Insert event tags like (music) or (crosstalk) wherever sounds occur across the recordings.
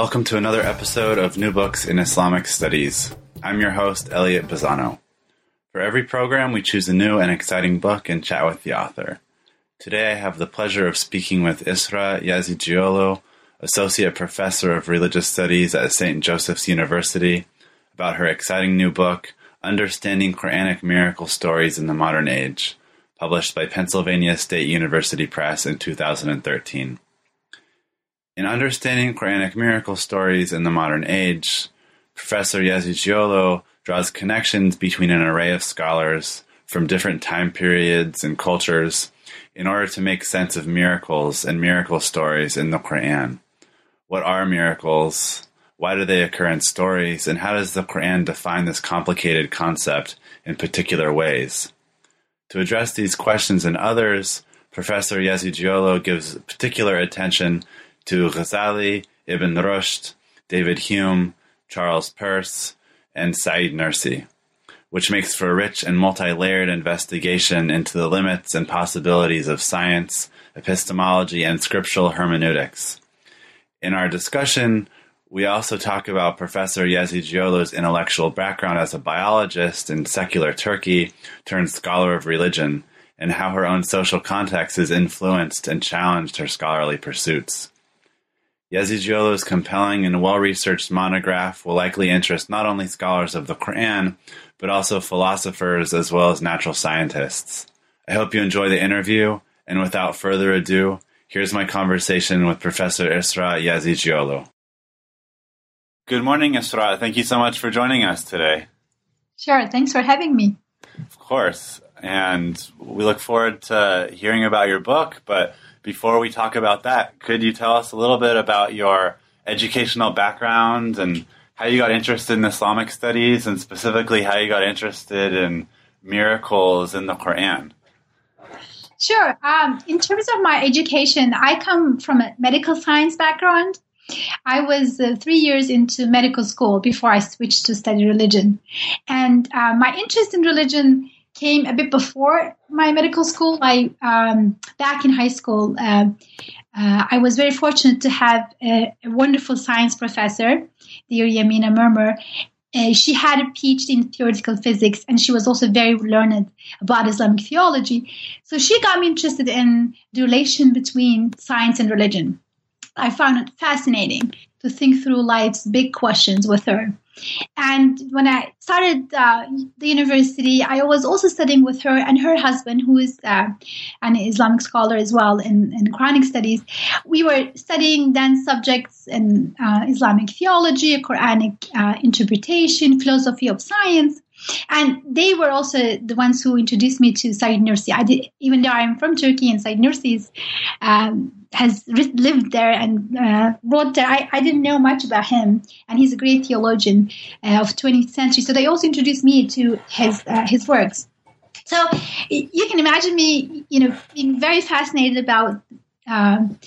Welcome to another episode of New Books in Islamic Studies. I'm your host, Elliot Bazzano. For every program, we choose a new and exciting book and chat with the author. Today, I have the pleasure of speaking with Isra Yazicioglu, Associate Professor of Religious Studies at St. Joseph's University, about her exciting new book, Understanding Quranic Miracle Stories in the Modern Age, published by Pennsylvania State University Press in 2013. In understanding Quranic miracle stories in the modern age, Professor Yazicioglu draws connections between an array of scholars from different time periods and cultures in order to make sense of miracles and miracle stories in the Quran. What are miracles? Why do they occur in stories? And how does the Quran define this complicated concept in particular ways? To address these questions and others, Professor Yazicioglu gives particular attention to Ghazali, Ibn Rushd, David Hume, Charles Peirce, and Said Nursi, which makes for a rich and multi-layered investigation into the limits and possibilities of science, epistemology, and scriptural hermeneutics. In our discussion, we also talk about Professor Yazicioglu's intellectual background as a biologist in secular Turkey turned scholar of religion, and how her own social context has influenced and challenged her scholarly pursuits. Yazicioglu's compelling and well-researched monograph will likely interest not only scholars of the Quran, but also philosophers as well as natural scientists. I hope you enjoy the interview, and without further ado, here's my conversation with Professor Isra Yazicioglu. Good morning, Isra. Thank you so much for joining us today. Sure. Thanks for having me. Of course. And we look forward to hearing about your book, but before we talk about that, could you tell us a little bit about your educational background and how you got interested in Islamic studies and specifically how you got interested in miracles in the Quran? Sure. Um, in terms of my education, I come from a medical science background. I was uh, three years into medical school before I switched to study religion. And uh, my interest in religion came a bit before my medical school. I um, back in high school, uh, uh, I was very fortunate to have a, a wonderful science professor, dear Yamina Murmur. Uh, she had a PhD in theoretical physics, and she was also very learned about Islamic theology. So she got me interested in the relation between science and religion. I found it fascinating to think through life's big questions with her. And when I started uh, the university, I was also studying with her and her husband, who is uh, an Islamic scholar as well in, in Quranic studies. We were studying then subjects in uh, Islamic theology, Quranic uh, interpretation, philosophy of science. And they were also the ones who introduced me to Said Nursi. I did, even though I'm from Turkey and Said Nursi um, has lived there and uh, wrote there, I, I, didn't know much about him. And he's a great theologian uh, of 20th century. So they also introduced me to his uh, his works. So you can imagine me, you know, being very fascinated about um,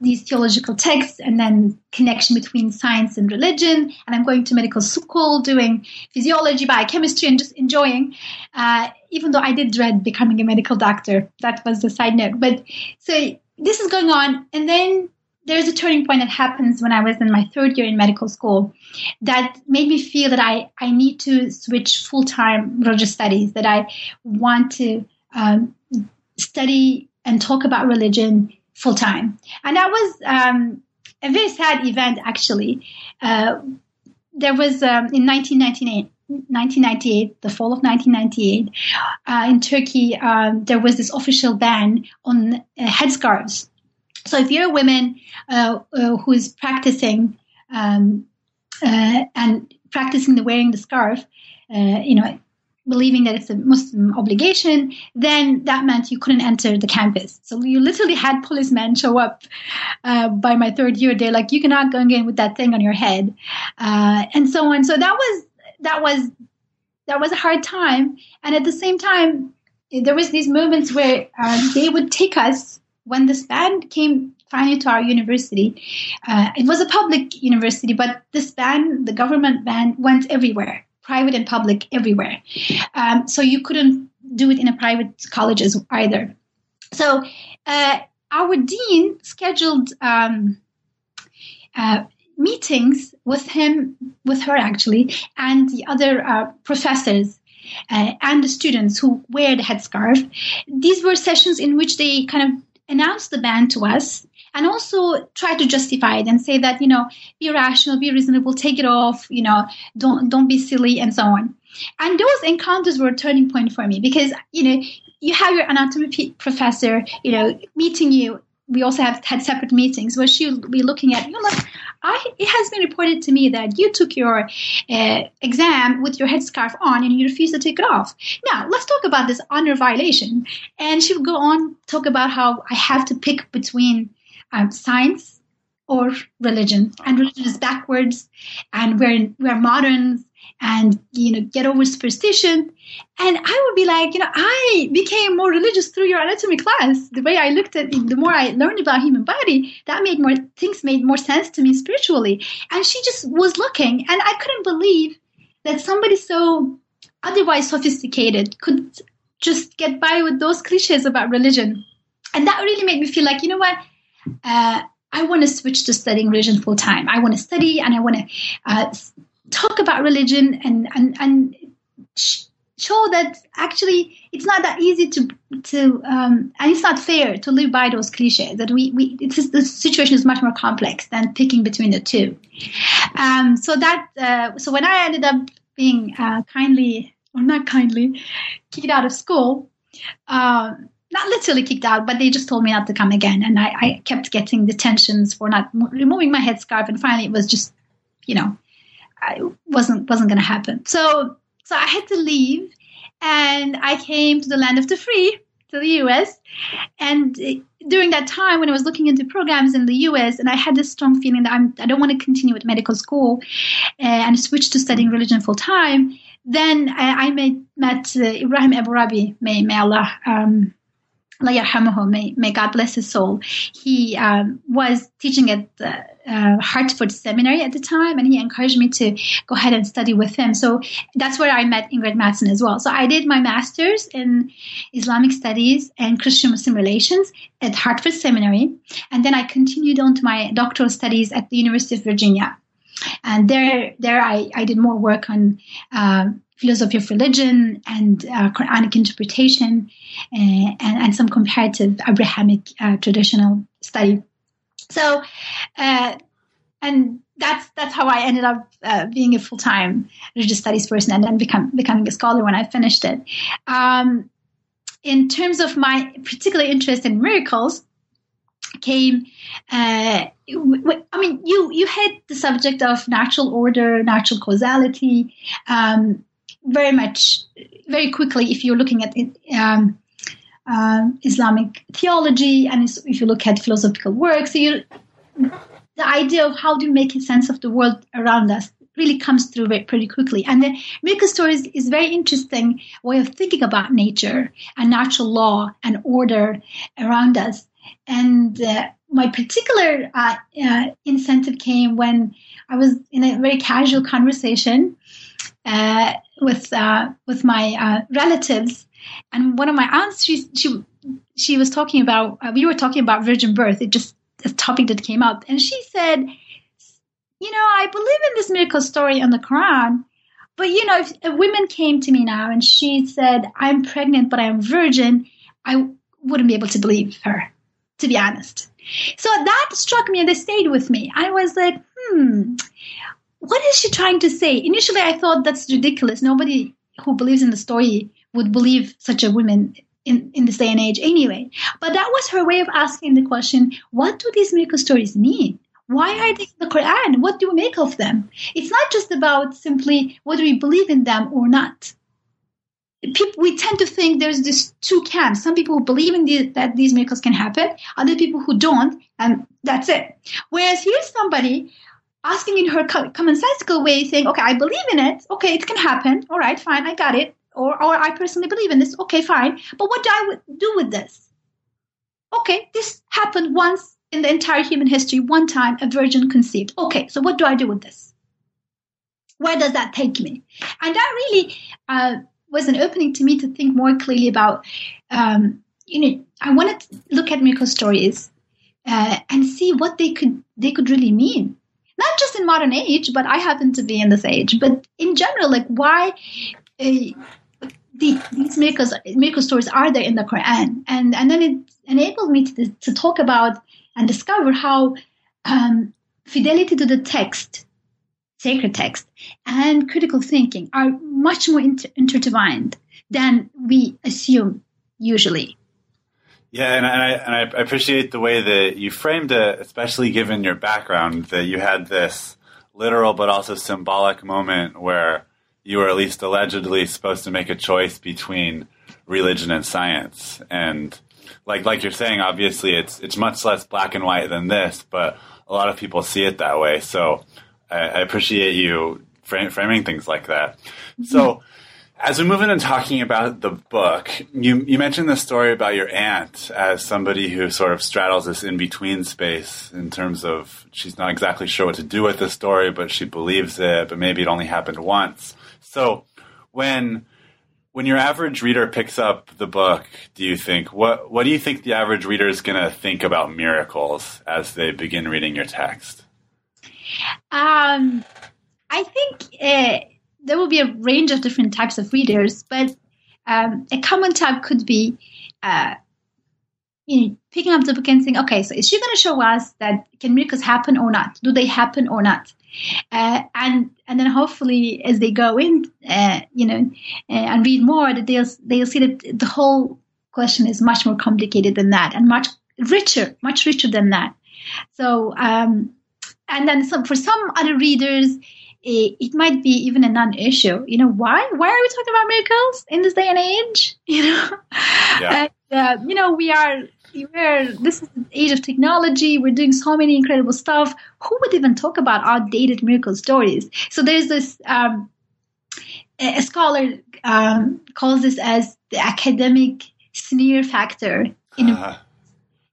these theological texts and then connection between science and religion. And I'm going to medical school doing physiology, biochemistry, and just enjoying. Uh, even though I did dread becoming a medical doctor, that was the side note. But so this is going on, and then there's a turning point that happens when I was in my third year in medical school that made me feel that I, I need to switch full time religious studies, that I want to um, study and talk about religion full time. And that was um, a very sad event, actually. Uh, there was um, in 1998. 1998, the fall of 1998, uh, in Turkey, um, there was this official ban on uh, headscarves. So if you're a woman uh, uh who is practicing um, uh, and practicing the wearing the scarf, uh, you know, believing that it's a Muslim obligation, then that meant you couldn't enter the campus. So you literally had policemen show up uh, by my third year. They're like, you cannot go in with that thing on your head, uh, and so on. So that was that was that was a hard time. And at the same time, there was these moments where uh, they would take us when this band came finally to our university. Uh, it was a public university, but this band, the government band, went everywhere, private and public, everywhere. Um, so you couldn't do it in a private colleges either. So uh, our dean scheduled um, uh, meetings with him, with her actually, and the other uh, professors uh, and the students who wear the headscarf. These were sessions in which they kind of announced the ban to us and also try to justify it and say that you know be rational be reasonable take it off you know don't don't be silly and so on and those encounters were a turning point for me because you know you have your anatomy professor you know meeting you we also have had separate meetings where she'll be looking at you know I, it has been reported to me that you took your uh, exam with your headscarf on and you refused to take it off. Now, let's talk about this honor violation. And she'll go on talk about how I have to pick between um, science or religion, and religion is backwards, and we're we're moderns, and you know get over superstition. And i would be like you know i became more religious through your anatomy class. The way i looked at it the more i learned about human body that made more things made more sense to me spiritually. And she just was looking and i couldn't believe that somebody so otherwise sophisticated could just get by with those cliches about religion. And that really made me feel like you know what? Uh, I want to switch to studying religion full time. I want to study and I want to uh, talk about religion and and and show that actually it's not that easy to to um, and it's not fair to live by those cliches that we we it's, the situation is much more complex than picking between the two um, so that uh, so when i ended up being uh, kindly or not kindly kicked out of school uh, not literally kicked out, but they just told me not to come again. And I, I kept getting detentions for not removing my headscarf. And finally, it was just, you know, I wasn't wasn't going to happen. So so I had to leave, and I came to the land of the free, to the U.S. And during that time, when I was looking into programs in the U.S., and I had this strong feeling that I'm I don't want to continue with medical school, uh, and switch to studying religion full time. Then I, I met, met uh, Ibrahim Abu Rabi, may, may Allah um, may, may God bless his soul. He um, was teaching at the uh, Hartford Seminary at the time, and he encouraged me to go ahead and study with him. So that's where I met Ingrid Mattson as well. So I did my master's in Islamic Studies and Christian Muslim Relations at Hartford Seminary, and then I continued on to my doctoral studies at the University of Virginia. And there, there I, I did more work on uh, philosophy of religion and uh, Quranic interpretation uh, and, and, some comparative Abrahamic uh, traditional study. So, uh, and that's that's how I ended up uh, being a full time religious studies person and then become becoming a scholar when I finished it. Um, in terms of my particular interest in miracles, came uh, I mean, you you had the subject of natural order, natural causality, um, very much, very quickly, if you're looking at um, uh, Islamic theology and if you look at philosophical works, so you, the idea of how do to make a sense of the world around us really comes through very, pretty quickly. And the miracle stories is very interesting way of thinking about nature and natural law and order around us. And uh, my particular uh, uh, incentive came when I was in a very casual conversation uh, with uh, with my uh, relatives, and one of my aunts, she she she was talking about we were talking about virgin birth. It just a topic that came up, and she said, "You know, I believe in this miracle story in the Quran." But you know, if a woman came to me now and she said, "I'm pregnant, but I'm virgin," I wouldn't be able to believe her, to be honest. So that struck me and it stayed with me. I was like, hmm, what is she trying to say? Initially, I thought that's ridiculous. Nobody who believes in the story would believe such a woman in, in this day and age anyway. But that was her way of asking the question what do these miracle stories mean? Why are they in the Quran? What do we make of them? It's not just about simply whether we believe in them or not. people we tend to think there's this two camps some people who believe in the, that these miracles can happen other people who don't and that's it whereas here's somebody asking in her commonsensical way saying okay i believe in it okay it can happen all right fine i got it or, or i personally believe in this. Okay fine. But what do i do with this? Okay this happened once in the entire human history. One time a virgin conceived. Okay so what do i do with this? Where does that take me? And that really uh, was an opening to me to think more clearly about, um, you know, I wanted to look at miracle stories uh, and see what they could they could really mean. Not just in modern age, but I happen to be in this age. But in general, like why the, these miracles miracle stories are there in the Quran, and and then it enabled me to to talk about and discover how um, fidelity to the text sacred text and critical thinking are much more inter- intertwined than we assume usually. Yeah, and I, and I appreciate the way that you framed it, especially given your background, that you had this literal but also symbolic moment where you were at least allegedly supposed to make a choice between religion and science. And like like you're saying, obviously it's it's much less black and white than this, but a lot of people see it that way. So I, I appreciate you framing things like that. Mm-hmm. So, as we move into talking about the book, you, you mentioned the story about your aunt as somebody who sort of straddles this in between space in terms of she's not exactly sure what to do with the story, but she believes it, but maybe it only happened once. So, when when your average reader picks up the book, do you think what what do you think the average reader is going to think about miracles as they begin reading your text? Um, I think there will be a range of different types of readers, but um, a common type could be uh, you know, picking up the book and saying, okay, so is she going to show us that can miracles happen or not? Do they happen or not? Uh, and and then hopefully as they go in, uh, you know, uh, and read more, that they'll they'll see that the whole question is much more complicated than that and much richer, much richer than that. So um, and then some, for some other readers, it, it, might be even a non-issue. You know, why? Why are we talking about miracles in this day and age? (laughs) You know, yeah. and, uh, you know, we are we're this is the age of technology. We're doing so many incredible stuff. Who would even talk about outdated miracle stories? So there's this. Um, a scholar um, calls this as the academic sneer factor in, uh-huh.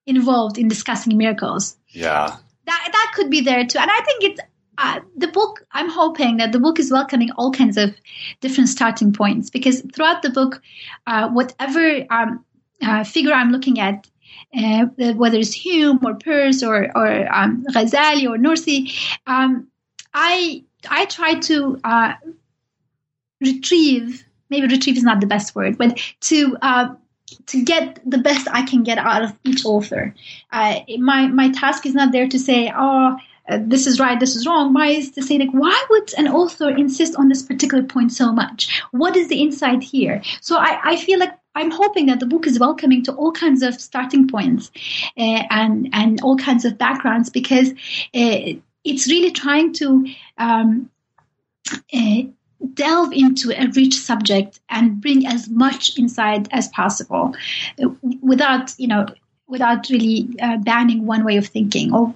involved in discussing miracles. Yeah that that could be there too. And I think it's uh, the book. I'm hoping that the book is welcoming all kinds of different starting points because throughout the book, uh, whatever um, uh, figure I'm looking at. Uh, whether it's Hume or Peirce or or um, Ghazali or Nursi, um, I I try to uh, retrieve. Maybe retrieve is not the best word, but to uh, to get the best I can get out of each author. Uh, my my task is not there to say, oh, uh, this is right, this is wrong. Mine is to say, like, why would an author insist on this particular point so much? What is the insight here? So I, I feel like I'm hoping that the book is welcoming to all kinds of starting points uh, and and all kinds of backgrounds because uh, it's really trying to um, uh, delve into a rich subject and bring as much insight as possible without you know without really uh, banning one way of thinking or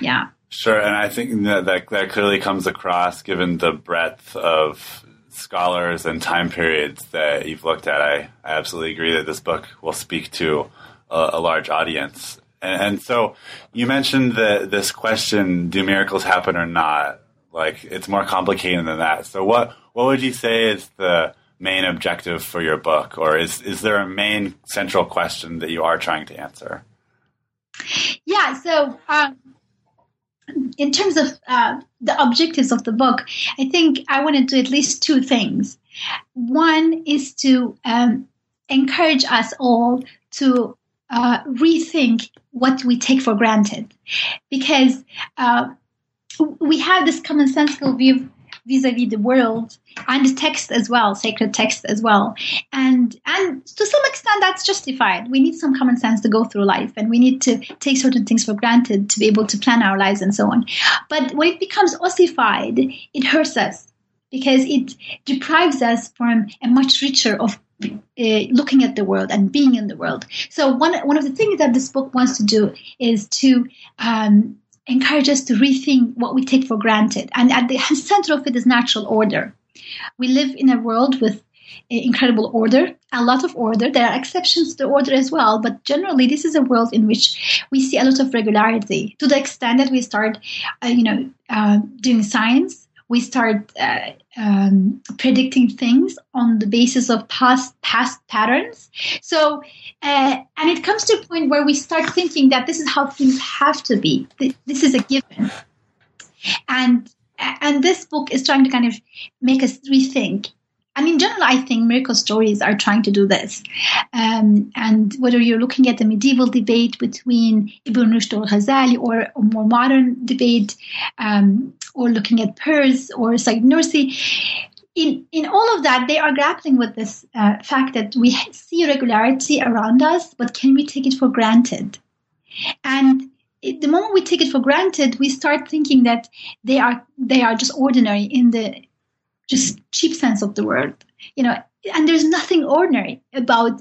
yeah. Sure and i think that, that that clearly comes across given the breadth of scholars and time periods that you've looked at i, I absolutely agree that this book will speak to a, a large audience and, and so you mentioned that this question do miracles happen or not like it's more complicated than that. So what what would you say is the main objective for your book, or is is there a main central question that you are trying to answer? Yeah. So. Um, in terms of uh, the objectives of the book, I think I want to do at least two things. One is to um, encourage us all to uh, rethink what we take for granted, because uh, we have this commonsensical view vis-a-vis the world and the text as well sacred text as well. And and to some extent that's justified. We need some common sense to go through life and we need to take certain things for granted to be able to plan our lives and so on. But when it becomes ossified it hurts us because it deprives us from a much richer of uh, looking at the world and being in the world. So one one of the things that this book wants to do is to um, encourage us to rethink what we take for granted. And at the (laughs) center of it is natural order. We live in a world with incredible order, a lot of order. There are exceptions to the order as well, but generally, this is a world in which we see a lot of regularity. To the extent that we start, uh, you know, uh, doing science, we start uh, um, predicting things on the basis of past past patterns. So, uh, and it comes to a point where we start thinking that this is how things have to be. This is a given, and and this book is trying to kind of make us rethink and in general, I think miracle stories are trying to do this. Um, and whether you're looking at the medieval debate between Ibn Rushd or Ghazali or a more modern debate, um, or looking at Peirce or Said Nursi, in, in all of that, they are grappling with this uh, fact that we see regularity around us, but can we take it for granted? And the moment we take it for granted, we start thinking that they are they are just ordinary in the just cheap sense of the word you know and there's nothing ordinary about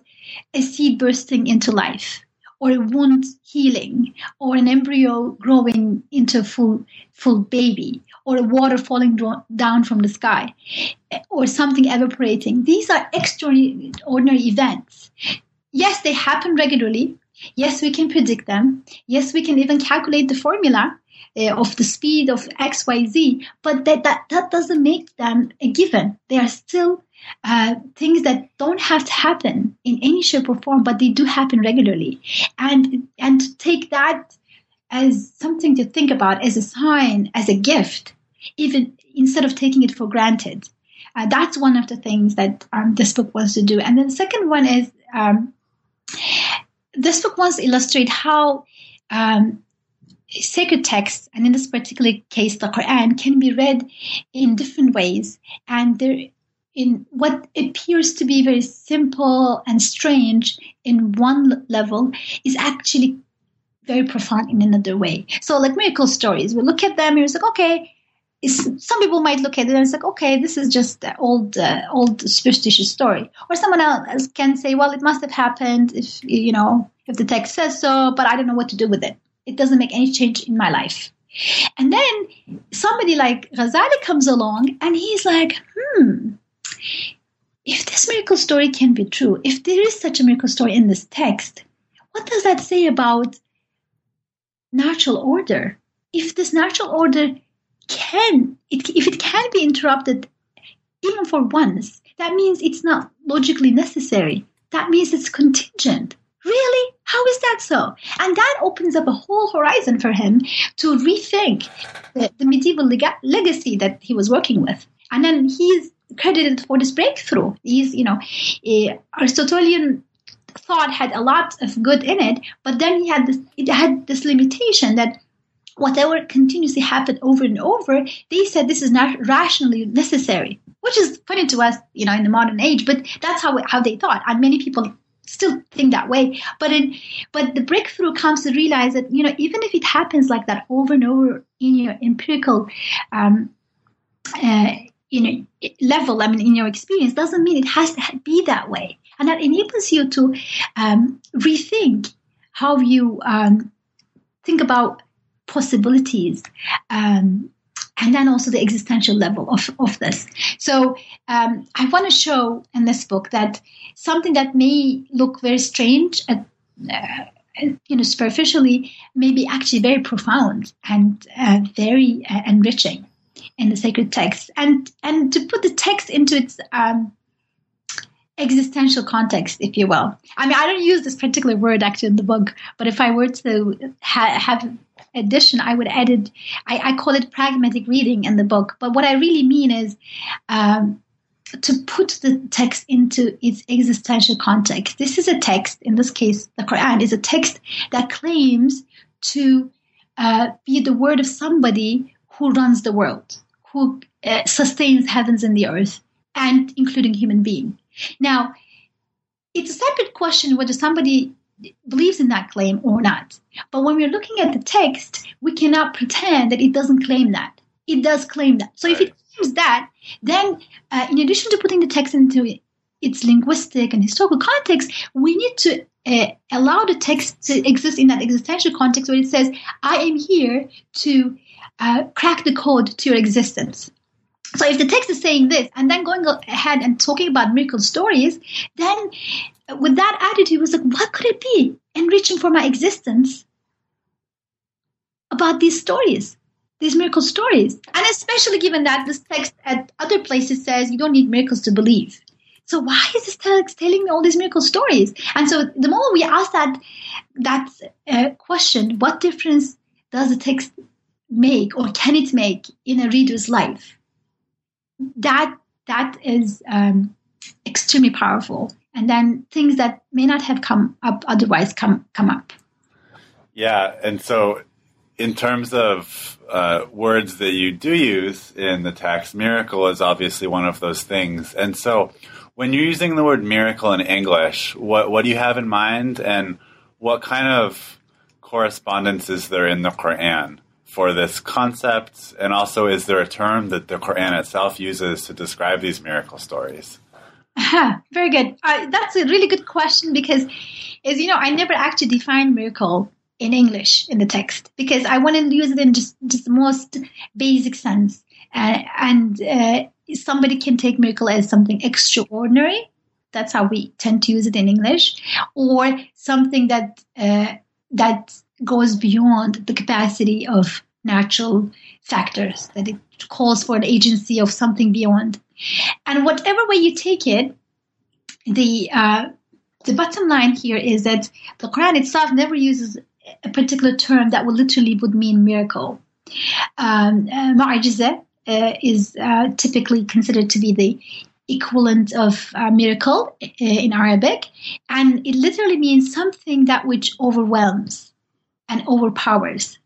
a seed bursting into life or a wound healing or an embryo growing into a full full baby or a water falling down from the sky or something evaporating. These are extraordinary events. Yes they happen regularly yes we can predict them yes we can even calculate the formula uh, of the speed of XYZ, but that, that, that doesn't make them a given. They are still uh, things that don't have to happen in any shape or form, but they do happen regularly. And, and to take that as something to think about, as a sign, as a gift, even instead of taking it for granted. Uh, that's one of the things that um, this book wants to do. And then the second one is um, this book wants to illustrate how um, sacred texts, and in this particular case, the Quran, can be read in different ways. And there, in what appears to be very simple and strange in one level, is actually very profound in another way. So, like miracle stories, we look at them and it's like, okay, some people might look at it and it's like, okay, this is just an old, uh, old superstitious story. Or someone else can say, well, it must have happened if you know if the text says so, but I don't know what to do with it. It doesn't make any change in my life. And then somebody like Ghazali comes along and he's like, hmm, if this miracle story can be true, if there is such a miracle story in this text, what does that say about natural order? If this natural order can, it, if it can be interrupted even for once, that means it's not logically necessary. That means it's contingent. Really? How is that so? And that opens up a whole horizon for him to rethink the, the medieval leg- legacy that he was working with. And then he's credited for this breakthrough. He's, you know, eh, Aristotelian thought had a lot of good in it, but then he had this, it had this limitation that whatever continuously happened over and over, they said this is not rationally necessary, which is funny to us, you know, in the modern age, but that's how, how they thought. And many people still think that way but in but the breakthrough comes to realize that you know even if it happens like that over and over in your empirical um, uh, you know level i mean in your experience doesn't mean it has to be that way and that enables you to um, rethink how you um, think about possibilities um, and then also the existential level of, of this. So um, I want to show in this book that something that may look very strange at, uh, you know, superficially may be actually very profound and uh, very uh, enriching in the sacred text. And and to put the text into its um, existential context, if you will. I mean, I don't use this particular word actually in the book, but if I were to ha- have addition, I would edit. I, I, call it pragmatic reading in the book. But what I really mean is um, to put the text into its existential context. This is a text, in this case, the Quran is a text that claims to uh, be the word of somebody who runs the world, who uh, sustains heavens and the earth, and including human being. Now, it's a separate question whether somebody believes in that claim or not. But when we're looking at the text, we cannot pretend that it doesn't claim that. It does claim that. So if it claims that, then uh, in addition to putting the text into its linguistic and historical context, we need to uh, allow the text to exist in that existential context where it says, I am here to uh, crack the code to your existence. So if the text is saying this and then going ahead and talking about miracle stories, then with that attitude was like, what could it be enriching for my existence about these stories, these miracle stories? And especially given that this text at other places says you don't need miracles to believe. So why is this text telling me all these miracle stories? And so the moment we ask that that uh, question, what difference does the text make or can it make in a reader's life? That that is um, extremely powerful. And then things that may not have come up otherwise come come up. Yeah, and so in terms of uh, words that you do use in the text, miracle is obviously one of those things. And so when you're using the word miracle in English, what, what do you have in mind and what kind of correspondence is there in the Quran for this concept? And also, is there a term that the Quran itself uses to describe these miracle stories? (laughs) very good. Uh, that's a really good question because, as you know, I never actually defined miracle in English in the text because I want to use it in just, just the most basic sense. Uh, and uh, somebody can take miracle as something extraordinary. That's how we tend to use it in English, or something that uh, that goes beyond the capacity of natural factors. That it calls for an agency of something beyond. And whatever way you take it, the uh, the bottom line here is that the Quran itself never uses a particular term that will literally would mean miracle. Um, uh, uh, is uh, typically considered to be the equivalent of a miracle uh, in Arabic, and it literally means something that which overwhelms and overpowers.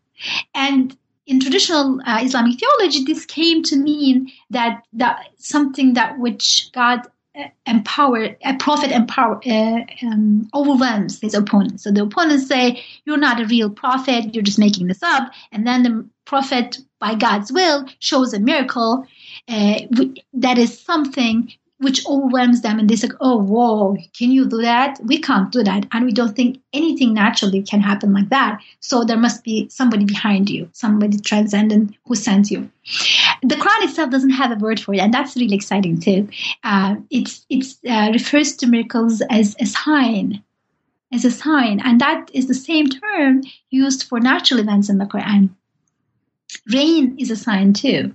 And in traditional uh, Islamic theology, this came to mean that that something that which God uh, empower a prophet empower uh, um, overwhelms his opponents. So the opponents say, "You're not a real prophet. You're just making this up." And then the prophet, by God's will, shows a miracle uh, that is something which overwhelms them, and they say, "Oh, whoa! Can you do that? We can't do that, and we don't think anything naturally can happen like that. So there must be somebody behind you, somebody transcendent who sends you." the Quran itself doesn't have a word for it, and that's really exciting too. Uh, it's it's uh, refers to miracles as a sign, as a sign, and that is the same term used for natural events in the Quran. Rain is a sign too.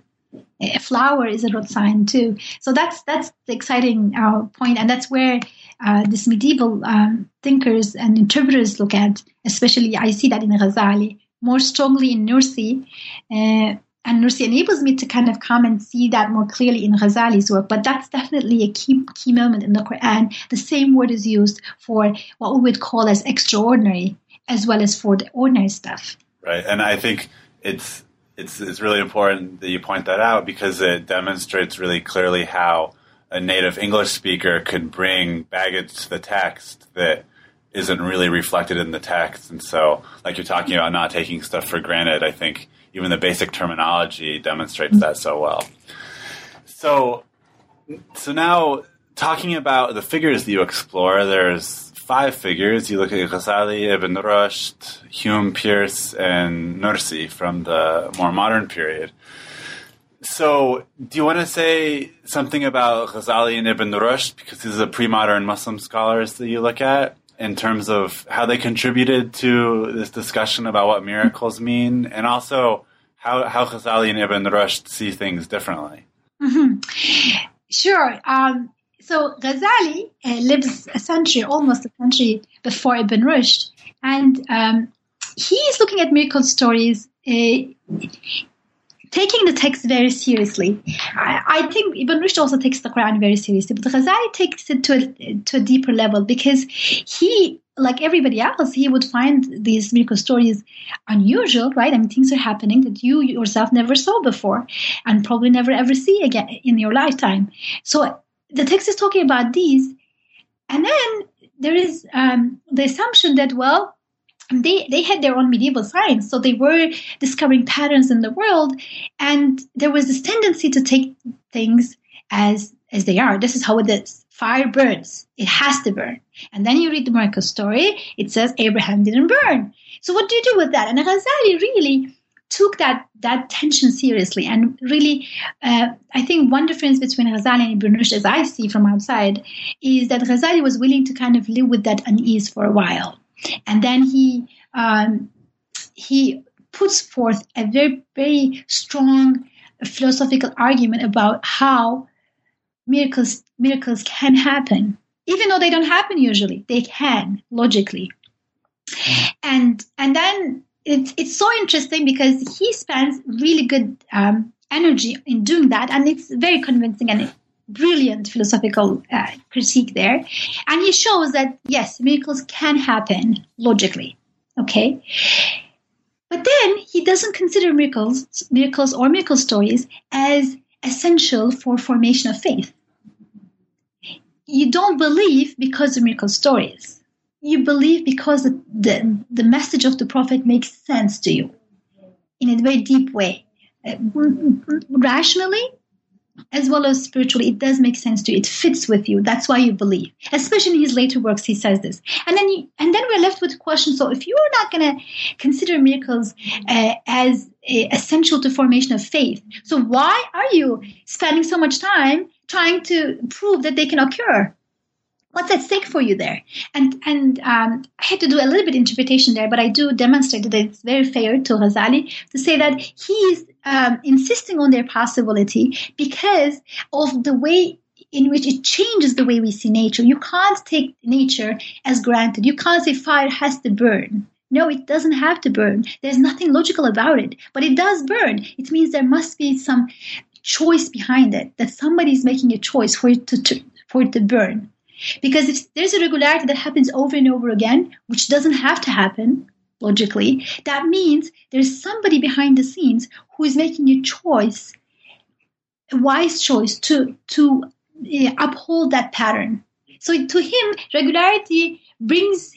A flower is a road sign too. So that's that's the exciting uh, point, and that's where uh, this medieval um, thinkers and interpreters look at. Especially, I see that in Ghazali more strongly in Nursi. Uh, and Nursi enables me to kind of come and see that more clearly in Ghazali's work. But that's definitely a key key moment in the Quran. The same word is used for what we would call as extraordinary, as well as for the ordinary stuff. Right, and I think it's it's it's really important that you point that out because it demonstrates really clearly how a native English speaker could bring baggage to the text that isn't really reflected in the text. And so, like you're talking about not taking stuff for granted, I think even the basic terminology demonstrates that so well. So, so now talking about the figures that you explore, there's five figures. You look at Ghazali, Ibn Rushd, Hume, Peirce, and Nursi from the more modern period. So, do you want to say something about Ghazali and Ibn Rushd because these are the pre-modern Muslim scholars that you look at? in terms of how they contributed to this discussion about what miracles mean, and also how how Ghazali and Ibn Rushd see things differently. Mm-hmm. Sure. Um, so Ghazali uh, lives a century, almost a century before Ibn Rushd, and um, he is looking at miracle stories. Uh, taking the text very seriously. I, I, think Ibn Rushd also takes the Quran very seriously, but Ghazali takes it to a, to a deeper level because he, like everybody else, he would find these miracle stories unusual, right? I mean, things are happening that you yourself never saw before and probably never ever see again in your lifetime. So the text is talking about these. And then there is um, the assumption that, well, they they had their own medieval science, so they were discovering patterns in the world, and there was this tendency to take things as as they are. This is how it is. Fire burns; it has to burn. And then you read the miracle story; it says Abraham didn't burn. So what do you do with that? And Ghazali really took that that tension seriously. And really uh, i think one difference between ghazali and ibn rushd as i see from outside is that ghazali was willing to kind of live with that unease for a while. And then he um, he puts forth a very very strong philosophical argument about how miracles miracles can happen. Even though they don't happen usually they can logically. And and then it's it's so interesting because he spends really good um, energy in doing that, and it's very convincing and brilliant philosophical uh, critique there. And he shows that yes, miracles can happen logically. Okay. But then he doesn't consider miracles, miracles or miracle stories as essential for formation of faith. You don't believe because of miracle stories you believe because the, the, the message of the prophet makes sense to you in a very deep way. Uh, rationally, as well as spiritually, it does make sense to you. It fits with you. That's why you believe. Especially in his later works, he says this. And then, you, and then we're left with the question. So, if you are not going to consider miracles uh, as uh, essential to formation of faith, so why are you spending so much time trying to prove that they can occur? What's at stake for you there? And and um, I had to do a little bit interpretation there, but I do demonstrate that it's very fair to Ghazali to say that he's um, insisting on their possibility because of the way in which it changes the way we see nature. You can't take nature as granted. You can't say fire has to burn. No, it doesn't have to burn. There's nothing logical about it, but it does burn. It means there must be some choice behind it, that somebody is making a choice for it to, to for it to burn. Because if there's a regularity that happens over and over again, which doesn't have to happen logically, that means there's somebody behind the scenes who is making a choice, a wise choice to to uh, uphold that pattern. So to him, regularity brings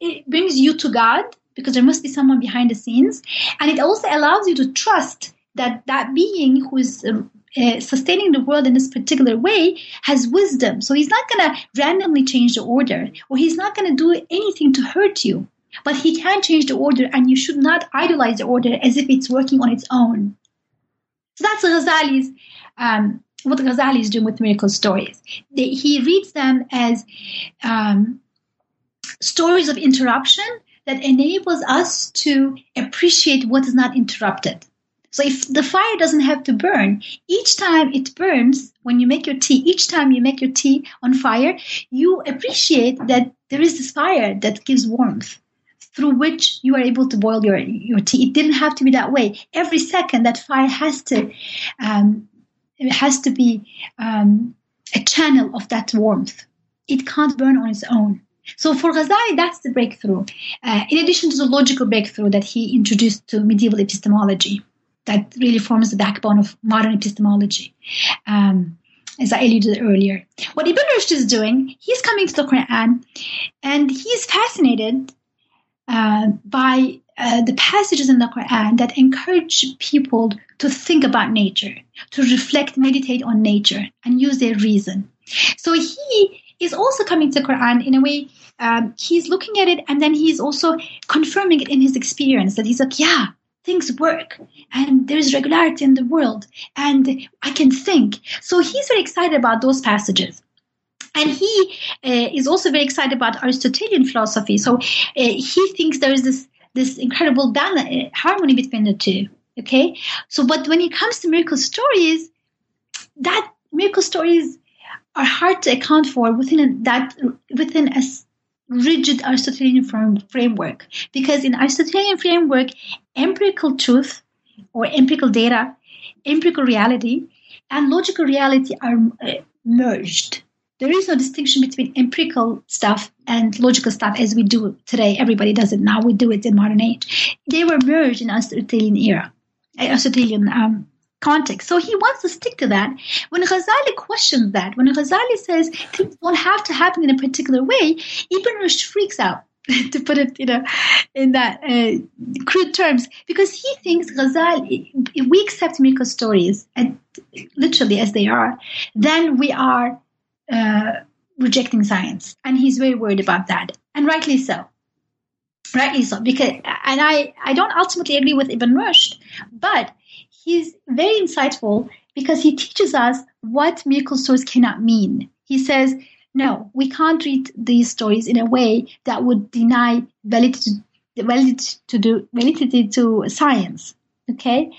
it brings you to God because there must be someone behind the scenes, and it also allows you to trust that that being who is um, uh, sustaining the world in this particular way has wisdom. So he's not going to randomly change the order, or he's not going to do anything to hurt you. But he can change the order, and you should not idolize the order as if it's working on its own. So that's Ghazali's um, what Ghazali is doing with miracle stories. he reads them as um, stories of interruption that enables us to appreciate what is not interrupted. So if the fire doesn't have to burn, each time it burns, when you make your tea, each time you make your tea on fire, you appreciate that there is this fire that gives warmth through which you are able to boil your, your tea. It didn't have to be that way. Every second that fire has to, um, it has to be um, a channel of that warmth. It can't burn on its own. So for Ghazali, that's the breakthrough. Uh, in addition to the logical breakthrough that he introduced to medieval epistemology that really forms the backbone of modern epistemology. Um, as I alluded earlier. What Ibn Rushd is doing, he's coming to the Quran and he's fascinated uh, by uh, the passages in the Quran that encourage people to think about nature, to reflect, meditate on nature, and use their reason. So he is also coming to the Quran in a way. Um, he's looking at it and then he's also confirming it in his experience that he's like, yeah, things work and there's regularity in the world and I can think. So he's very excited about those passages. And he uh, is also very excited about Aristotelian philosophy. So uh, he thinks there is this this incredible balance, uh, harmony between the two. Okay, so but when it comes to miracle stories, that miracle stories are hard to account for within a, that within a rigid Aristotelian framework because in Aristotelian framework, empirical truth or empirical data, empirical reality, and logical reality are uh, merged. There is no distinction between empirical stuff and logical stuff as we do today. Everybody does it now. We do it in modern age. They were merged in Aristotelian era, Aristotelian um, context. So he wants to stick to that. When Ghazali questions that, when Ghazali says things don't have to happen in a particular way, Ibn Rushd freaks out (laughs) to put it, you know, in that uh, crude terms, because he thinks Ghazali, if we accept miracle stories and literally as they are, then we are uh, rejecting science, and he's very worried about that, and rightly so. Rightly so, because and I I don't ultimately agree with Ibn Rushd, but he's very insightful because he teaches us what miracle stories cannot mean. He says no, we can't read these stories in a way that would deny validity, validity to do validity to science. Okay,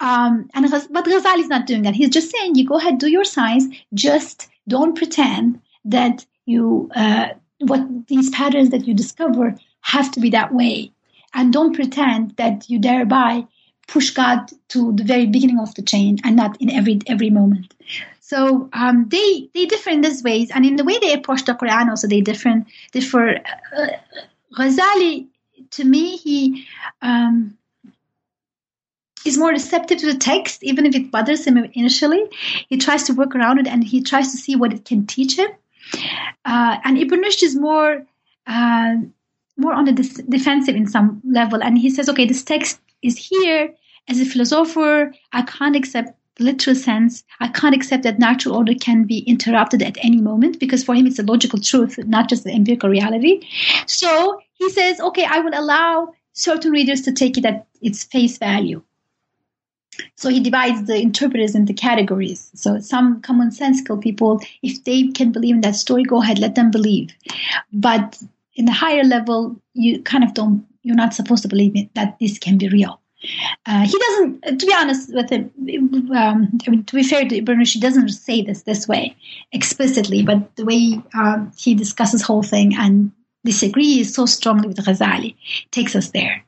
um, and but Ghazali is not doing that. He's just saying, you go ahead, do your science. Just don't pretend that you uh, what these patterns that you discover have to be that way, and don't pretend that you thereby push God to the very beginning of the chain and not in every every moment. So um, they they differ in these ways, and in the way they approach the Quran also they differ. Differ. Uh, Ghazali, to me, he um, is more receptive to the text, even if it bothers him initially. He tries to work around it, and he tries to see what it can teach him. Uh, and Ibn Rushd is more uh, more on the defensive in some level, and he says, "Okay, this text is here as a philosopher. I can't accept literal sense, I can't accept that natural order can be interrupted at any moment because for him it's a logical truth, not just the empirical reality. So he says, okay, I will allow certain readers to take it at its face value. So he divides the interpreters into categories. So some commonsensical people, if they can believe in that story, go ahead, let them believe. But in the higher level, you kind of don't, you're not supposed to believe it, that this can be real. Uh, he doesn't, to be honest with him, um, I mean, to be fair to he doesn't say this this way explicitly, but the way um, he discusses whole thing and disagrees so strongly with Ghazali takes us there.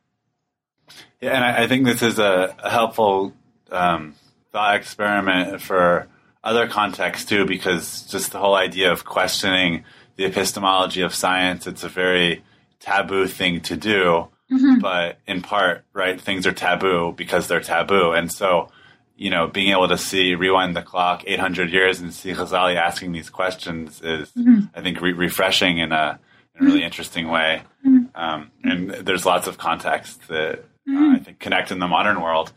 Yeah, and I, I think this is a, a helpful um, thought experiment for other contexts too, because just the whole idea of questioning the epistemology of science, it's a very taboo thing to do. Mm-hmm. But in part, right, things are taboo because they're taboo. And so, you know, being able to see, rewind the clock 800 years and see Ghazali asking these questions is, mm-hmm. I think, re- refreshing in a, in a really mm-hmm. interesting way. Mm-hmm. Um, and there's lots of context that uh, mm-hmm. I think connect in the modern world.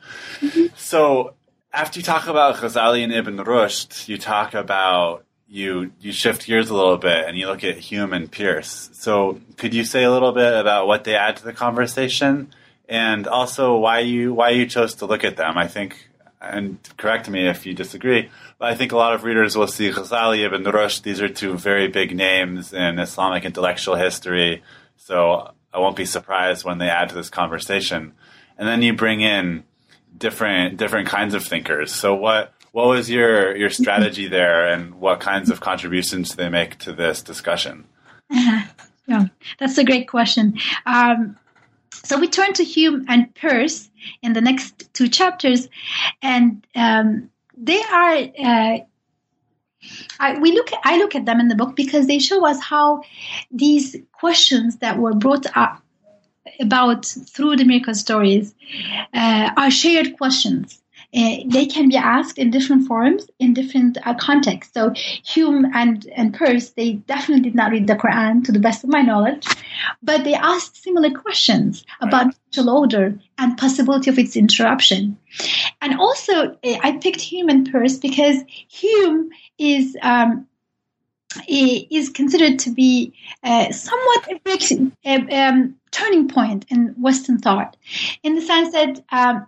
So, after you talk about Ghazali and Ibn Rushd, you talk about you you shift gears a little bit and you look at Hume and Peirce. So could you say a little bit about what they add to the conversation and also why you why you chose to look at them? I think and correct me if you disagree, but I think a lot of readers will see Ghazali, Ibn Rushd. These are two very big names in Islamic intellectual history. So I won't be surprised when they add to this conversation. And then you bring in different different kinds of thinkers. So what what was your your strategy there, and what kinds of contributions do they make to this discussion? (laughs) Yeah, that's a great question. Um, so we turn to Hume and Peirce in the next two chapters, and um, they are. Uh, I, we look. I look at them in the book because they show us how these questions that were brought up about through the miracle stories uh, are shared questions they can be asked in different forms in different uh, contexts. So Hume and, and Peirce, they definitely did not read the Quran to the best of my knowledge, but they asked similar questions about natural order and possibility of its interruption. And also, uh, I picked Hume and Peirce because Hume is um, is considered to be uh, somewhat a, a um, turning point in Western thought, in the sense that um,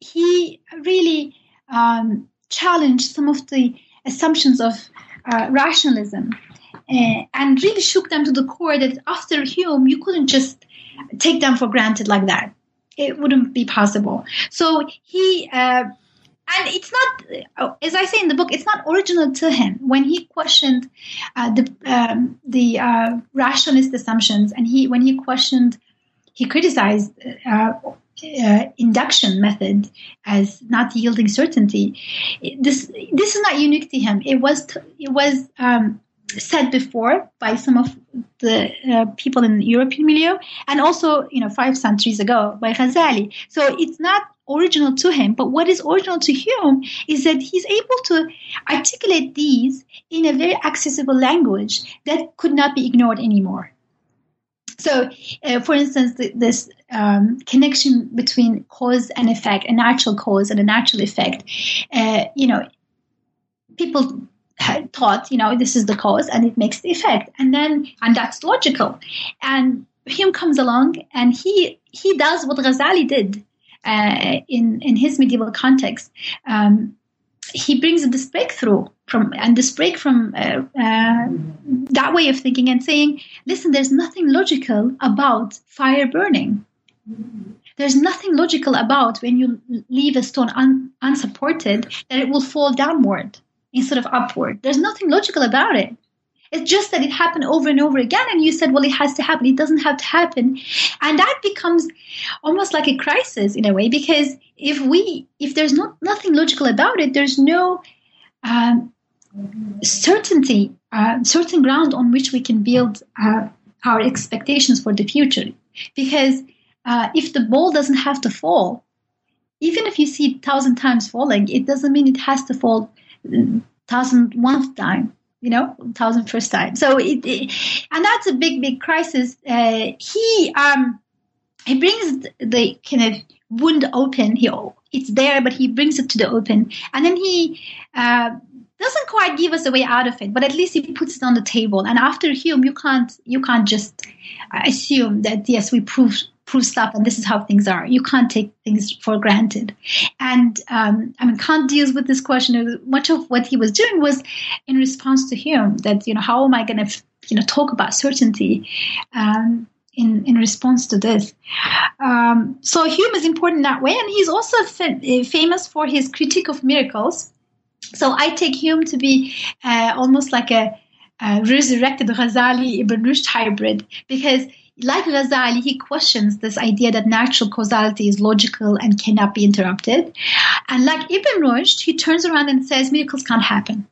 he really um, challenged some of the assumptions of uh, rationalism uh, and really shook them to the core that after Hume, you couldn't just take them for granted like that. It wouldn't be possible. So he, uh, and it's not, uh, as I say in the book, it's not original to him. When he questioned uh, the um, the uh, rationalist assumptions, and he when he questioned, he criticized uh, induction method as not yielding certainty. This this is not unique to him. It was t- it was um, said before by some of the uh, people in the European milieu, and also you know five centuries ago by Ghazali. So it's not original to him. But what is original to Hume is that he's able to articulate these in a very accessible language that could not be ignored anymore. So, uh, for instance, th- this um, connection between cause and effect, a natural cause and a natural effect, uh, you know, people thought, you know, this is the cause and it makes the effect, and then and that's logical. And Hume comes along and he he does what Ghazali did uh, in in his medieval context. Um, he brings this breakthrough from and this break from uh, uh, that way of thinking and saying, listen, there's nothing logical about fire burning. There's nothing logical about when you leave a stone un- unsupported that it will fall downward instead of upward. There's nothing logical about it. It's just that it happened over and over again, and you said, well, it has to happen. It doesn't have to happen. And that becomes almost like a crisis in a way, because if we, if there's not nothing logical about it, there's no um, certainty, uh, certain ground on which we can build uh, our expectations for the future. Because uh, if the ball doesn't have to fall, even if you see it thousand times falling, it doesn't mean it has to fall thousand one time you know thousand first time. So it, it, and that's a big big crisis. Uh, he um he brings the kind of wound open. He it's there but he brings it to the open. And then he uh, doesn't quite give us a way out of it but at least he puts it on the table and after hume you can't you can't just assume that yes we proved prove stuff and this is how things are. You can't take things for granted. And um, I mean, Kant deals with this question. Much of what he was doing was in response to Hume that, you know, how am I going to, you know, talk about certainty? Um, in, in response to this. Um, so Hume is important that way, and he's also fa- famous for his critique of miracles. So I take Hume to be uh, almost like a, a resurrected Ghazali Ibn Rushd hybrid because like Ghazali, he questions this idea that natural causality is logical and cannot be interrupted. And like Ibn Rushd, he turns around and says miracles can't happen.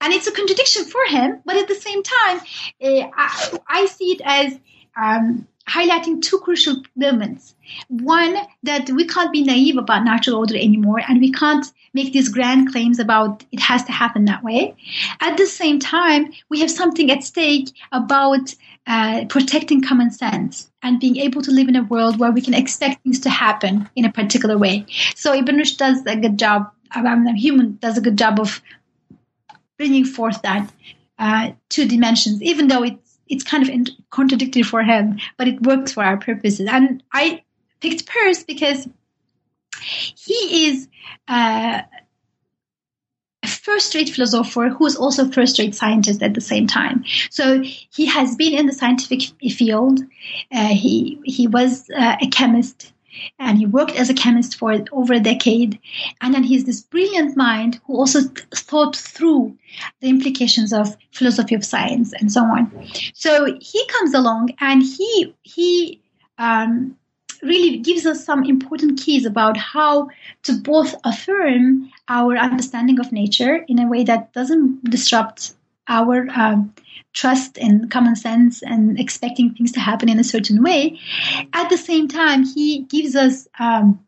And it's a contradiction for him, but at the same time, uh, I, I, see it as um, highlighting two crucial elements. One, that we can't be naive about natural order anymore, and we can't make these grand claims about it has to happen that way. At the same time, we have something at stake about uh, protecting common sense and being able to live in a world where we can expect things to happen in a particular way. So Ibn Rushd does a good job. I mean, Hume does a good job of bringing forth that uh, two dimensions, even though it's it's kind of contradictory for him, but it works for our purposes. And I picked Peirce because he is uh, a first-rate philosopher who is also first-rate scientist at the same time. So he has been in the scientific field. Uh, he he was uh, a chemist and he worked as a chemist for over a decade. And then he's this brilliant mind who also th- thought through the implications of philosophy of science and so on. So he comes along and he he um, really gives us some important keys about how to both affirm our understanding of nature in a way that doesn't disrupt our um, trust and common sense and expecting things to happen in a certain way. At the same time, he gives us um,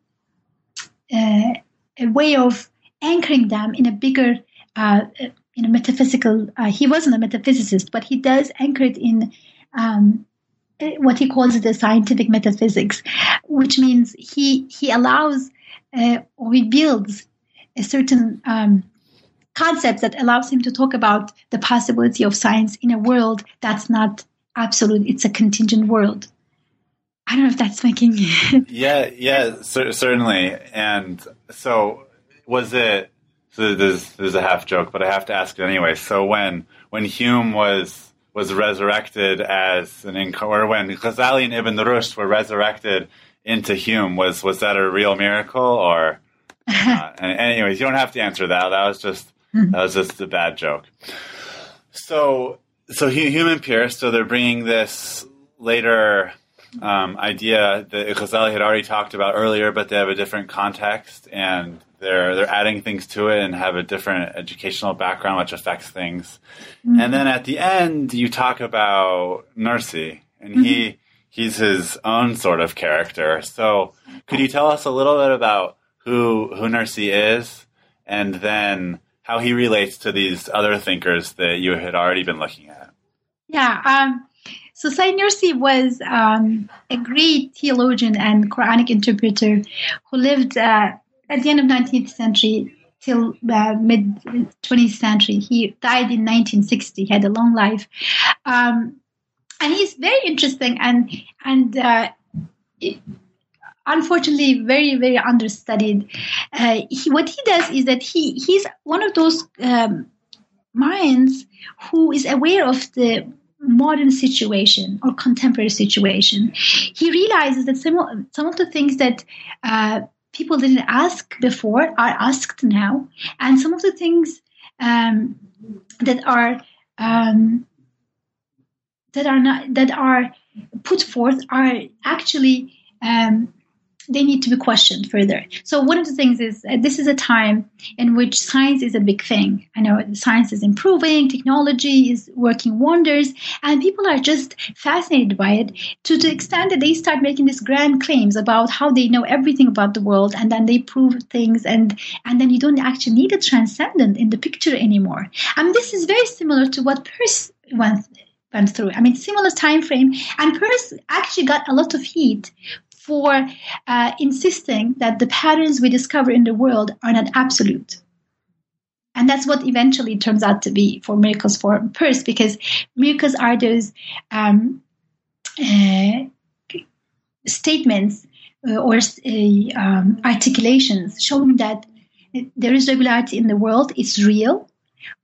uh, a way of anchoring them in a bigger, uh, in a metaphysical. Uh, he wasn't a metaphysicist, but he does anchor it in um, what he calls the scientific metaphysics, which means he he allows uh, or he builds a certain um, concept that allows him to talk about the possibility of science in a world that's not absolute; it's a contingent world. I don't know if that's making. (laughs) yeah, yeah, cer- certainly. And so, was it? So there's there's a half joke, but I have to ask it anyway. So when when Hume was was resurrected as an inc- or when Ghazali and Ibn Rushd were resurrected into Hume was was that a real miracle or (laughs) uh, anyways you don't have to answer that that was just. That was just a bad joke so so Hume and Peirce so they're bringing this later um, idea that Ghazali had already talked about earlier but they have a different context and they're they're adding things to it and have a different educational background which affects things. Mm-hmm. And then at the end you talk about Nursi and mm-hmm. he he's his own sort of character. So could you tell us a little bit about who who Nursi is and then how he relates to these other thinkers that you had already been looking at? Yeah. Um, So Said Nursi was um, a great theologian and Quranic interpreter who lived uh, at the end of 19th century till uh, mid 20th century. He died in 1960. He had a long life, um, and he's very interesting and and uh, unfortunately very very understudied. Uh, he, what he does is that he he's one of those um, minds who is aware of the modern situation or contemporary situation. He realizes that some of, some of the things that uh, people didn't ask before are asked now, and some of the things um, that are um, that are not that are put forth are actually um, they need to be questioned further. So one of the things is uh, this is a time in which science is a big thing. I know science is improving, technology is working wonders, and people are just fascinated by it to the extent that they start making these grand claims about how they know everything about the world, and then they prove things, and and then you don't actually need a transcendent in the picture anymore. And this is very similar to what Peirce went went through. I mean, similar time frame, and Peirce actually got a lot of heat for uh, insisting that the patterns we discover in the world are not absolute. And that's what eventually turns out to be for miracles for Peirce, because miracles are those um, uh, statements uh, or uh, um, articulations showing that there is regularity in the world, it's real,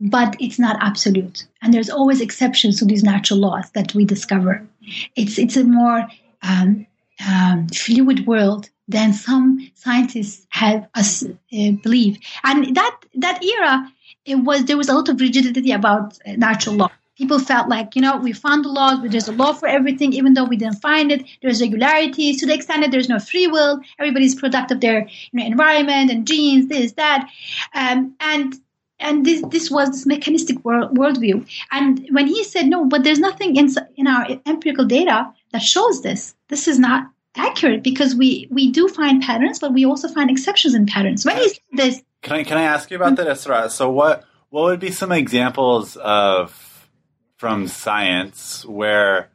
but it's not absolute. And there's always exceptions to these natural laws that we discover. It's, it's a more um, um, fluid world than some scientists have us uh, believe. And that that era, it was there was a lot of rigidity about uh, natural law. People felt like, you know, we found the laws, but there's a law for everything, even though we didn't find it. There's regularities to the extent that there's no free will. Everybody's product of their you know, environment and genes, this, that. Um, and and this this was this mechanistic world, worldview. And when he said no, but there's nothing in in our empirical data that shows this. This is not accurate because we we do find patterns, but we also find exceptions in patterns. When he said this, can I can I ask you about that, Isra? So what what would be some examples of from science where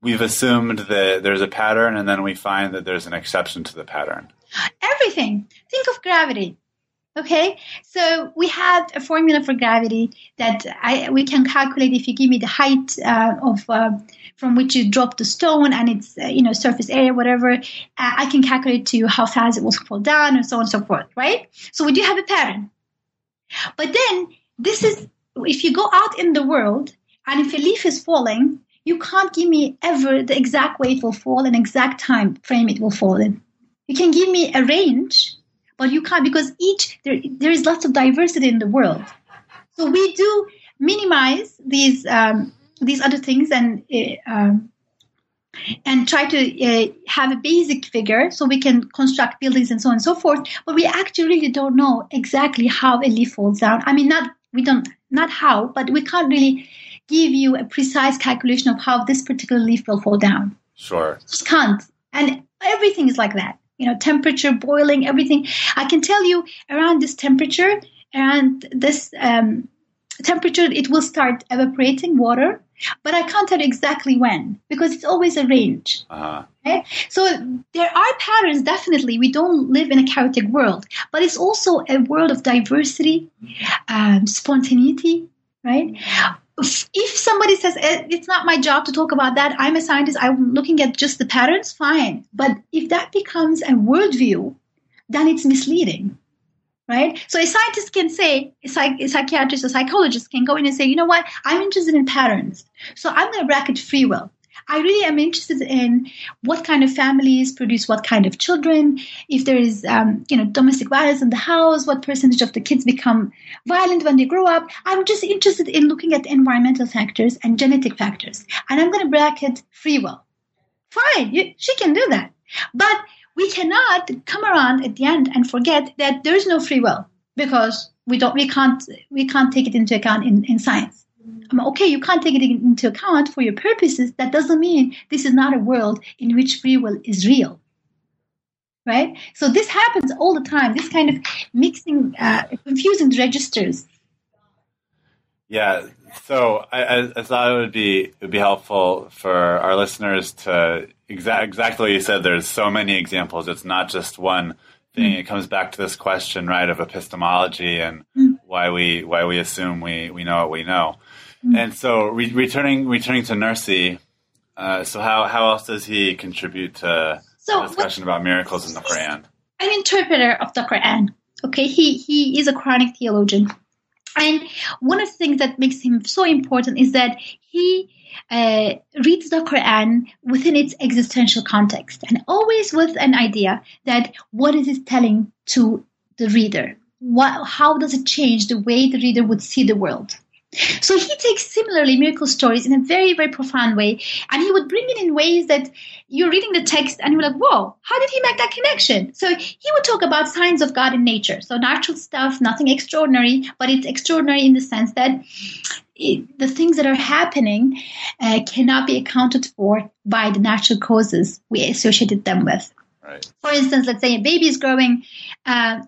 we've assumed that there's a pattern and then we find that there's an exception to the pattern? Everything. Think of gravity. Okay, so we have a formula for gravity that I, we can calculate if you give me the height uh, of uh, from which you drop the stone and its uh, you know surface area, whatever. Uh, I can calculate to you how fast it will fall down and so on and so forth, right? So we do have a pattern. But then this is if you go out in the world and if a leaf is falling, you can't give me ever the exact way it will fall and exact time frame it will fall in. You can give me a range but you can't because each there there is lots of diversity in the world. So we do minimize these um, these other things and uh, um, and try to uh, have a basic figure so we can construct buildings and so on and so forth. But we actually really don't know exactly how a leaf falls down. I mean, not we don't not how, but we can't really give you a precise calculation of how this particular leaf will fall down. Sure, just can't. And everything is like that you know, temperature, boiling, everything. I can tell you around this temperature, and this um, temperature, it will start evaporating water, but I can't tell exactly when because it's always a range. Uh-huh. Okay? So there are patterns, definitely. We don't live in a chaotic world, but it's also a world of diversity, um, spontaneity, right? If somebody says eh, it's not my job to talk about that, I'm a scientist, I'm looking at just the patterns, fine. But if that becomes a worldview, then it's misleading, right? So a scientist can say, a, psych- a psychiatrist, a psychologist can go in and say, you know what, I'm interested in patterns. So I'm going to bracket free will. I really am interested in what kind of families produce what kind of children. If there is, um, you know, domestic violence in the house, what percentage of the kids become violent when they grow up. I'm just interested in looking at environmental factors and genetic factors, and I'm going to bracket free will. Fine, you, she can do that, but we cannot come around at the end and forget that there is no free will because we don't, we can't, we can't take it into account in, in science okay, you can't take it into account for your purposes. That doesn't mean this is not a world in which free will is real. Right? So this happens all the time. This kind of mixing, uh, confusing registers. Yeah, so I, I, thought it would be it would be helpful for our listeners to exa- exactly what you said. There's so many examples. It's not just one thing. Mm. It comes back to this question, right, of epistemology and mm. why we why we assume we we know what we know. Mm. And so, re- returning returning to Nursi, uh, so how how else does he contribute to so the discussion about miracles in the Quran? An interpreter of the Quran. Okay, he he is a Quranic theologian. And one of the things that makes him so important is that he uh, reads the Quran within its existential context and always with an idea that what is it telling to the reader? What, how does it change the way the reader would see the world? So he takes similarly miracle stories in a very, very profound way, and he would bring it in ways that you're reading the text and you're like, whoa, how did he make that connection? So he would talk about signs of God in nature. So natural stuff, nothing extraordinary, but it's extraordinary in the sense that it, the things that are happening uh, cannot be accounted for by the natural causes we associated them with. Right. For instance, let's say a baby is growing. Uh,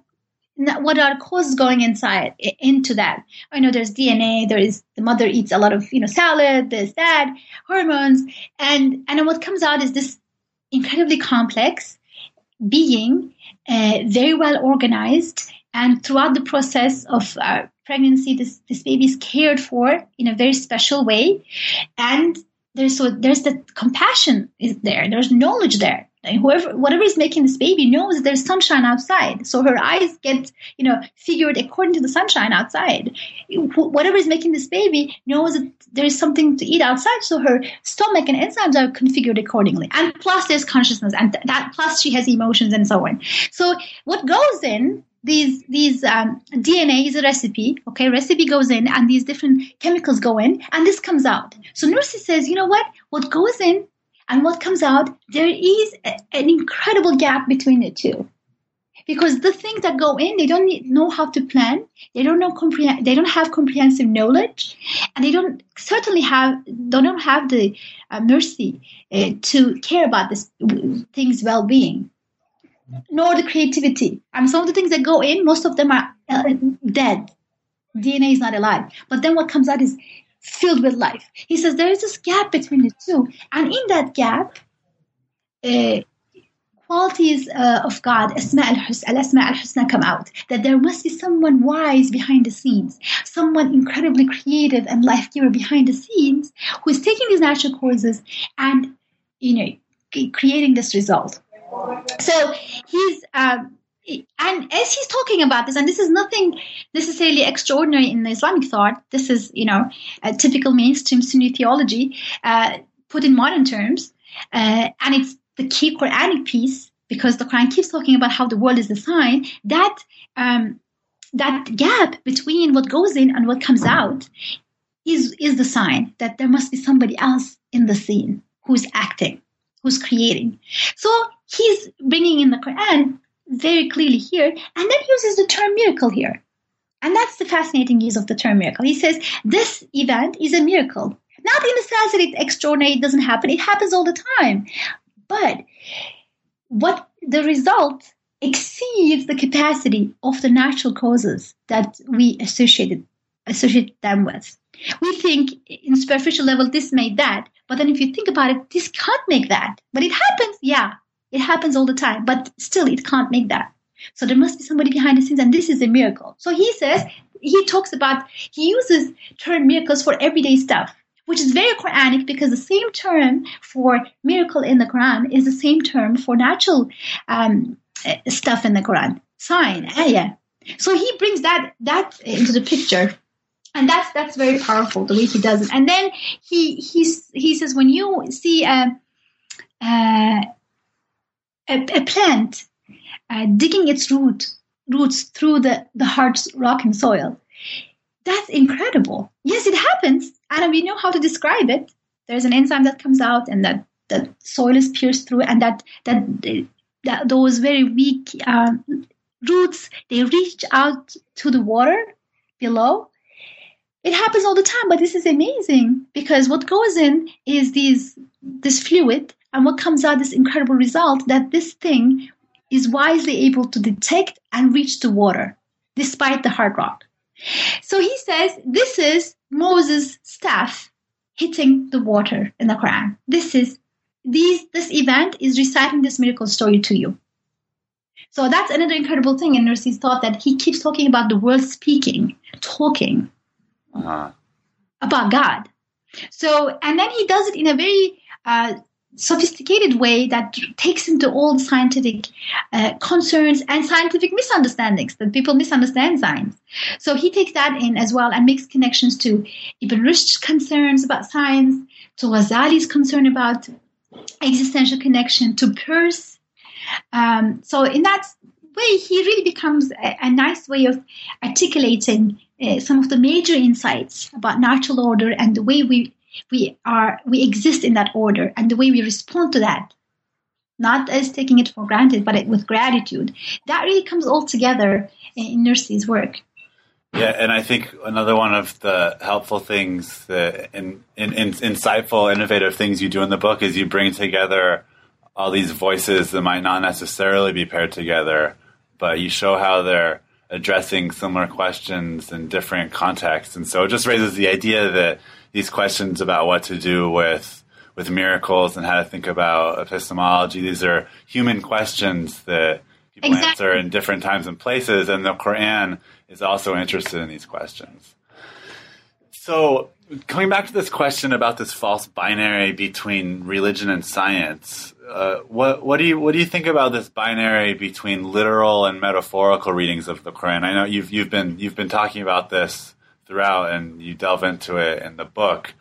what are causes going inside into that? I know there's DNA. There is the mother eats a lot of you know salad, this that, hormones, and and what comes out is this incredibly complex being, uh, very well organized, and throughout the process of uh, pregnancy, this this baby is cared for in a very special way, and there's so there's the compassion is there. There's knowledge there whoever, whatever is making this baby knows there's sunshine outside. So her eyes get, you know, figured according to the sunshine outside. Whatever is making this baby knows that there is something to eat outside. So her stomach and enzymes are configured accordingly. And plus there's consciousness and that plus she has emotions and so on. So what goes in these these um, DNA is a recipe. Okay, recipe goes in, and these different chemicals go in, and this comes out. So Nursi says, you know what? What goes in and what comes out, there is a, an incredible gap between the two. Because the things that go in, they don't need, know how to plan. They don't know comprehend. They don't have comprehensive knowledge, and they don't certainly have. Don't have the uh, mercy uh, to care about this thing's well-being, nor the creativity. And some of the things that go in, most of them are uh, dead. DNA is not alive. But then what comes out is filled with life. He says there is this gap between the two, and in that gap, uh, qualities uh, of God, Asma al-Husna, al-Husna come out. That there must be someone wise behind the scenes, someone incredibly creative and life giver behind the scenes, who is taking these natural causes and, you know, creating this result. So he's. Um, and as he's talking about this, and this is nothing necessarily extraordinary in the Islamic thought, this is, you know, a typical mainstream Sunni theology uh, put in modern terms, uh, and it's the key Quranic piece because the Quran keeps talking about how the world is designed. That um, that gap between what goes in and what comes out is is the sign that there must be somebody else in the scene who's acting, who's creating. So he's bringing in the Quran very clearly here, and then uses the term miracle here. And that's the fascinating use of the term miracle. He says this event is a miracle. Not in the sense that it's extraordinary, it doesn't happen, it happens all the time. But what the result exceeds the capacity of the natural causes that we associated associate them with. We think in superficial level this made that, but then if you think about it, this can't make that. But it happens, yeah, it happens all the time, but still it can't make that. So there must be somebody behind the scenes, and this is a miracle. So he says, he talks about, he uses term miracles for everyday stuff, which is very Quranic because the same term for miracle in the Quran is the same term for natural um, stuff in the Quran, sign, ayah. So he brings that that into the picture and that's that's very powerful the way he does it and then he he he says when you see a, a a, a plant uh, digging its root roots through the, the hard rock and soil. That's incredible. Yes, it happens, and we know how to describe it. There's an enzyme that comes out, and that the soil is pierced through, and that that, that those very weak um, roots they reach out to the water below. It happens all the time, but this is amazing because what goes in is these this fluid and what comes out this incredible result that this thing is wisely able to detect and reach the water despite the hard rock. So he says this is Moses' staff hitting the water in the Quran. This is these this event is reciting this miracle story to you. So that's another incredible thing in Nursi's thought that he keeps talking about the world speaking, talking uh-huh. about God. So, and then he does it in a very uh, sophisticated way that takes into all the scientific uh, concerns and scientific misunderstandings that people misunderstand science. So he takes that in as well and makes connections to Ibn Rushd's concerns about science, to Ghazali's concern about existential connection, to Peirce. Um, so in that way, he really becomes a, a nice way of articulating uh, some of the major insights about natural order and the way we we are we exist in that order. And the way we respond to that not as taking it for granted but with gratitude that really comes all together in Nursi's work. Yeah and i think another one of the helpful things that in, in, in insightful innovative things you do in the book is you bring together all these voices that might not necessarily be paired together but you show how they're addressing similar questions in different contexts. And so it just raises the idea that these questions about what to do with with miracles and how to think about epistemology. These are human questions that people exactly. answer in different times and places, and the Quran is also interested in these questions. So, coming back to this question about this false binary between religion and science, uh, what what do you what do you think about this binary between literal and metaphorical readings of the Quran? I know you've you've been you've been talking about this throughout, and you delve into it in the book.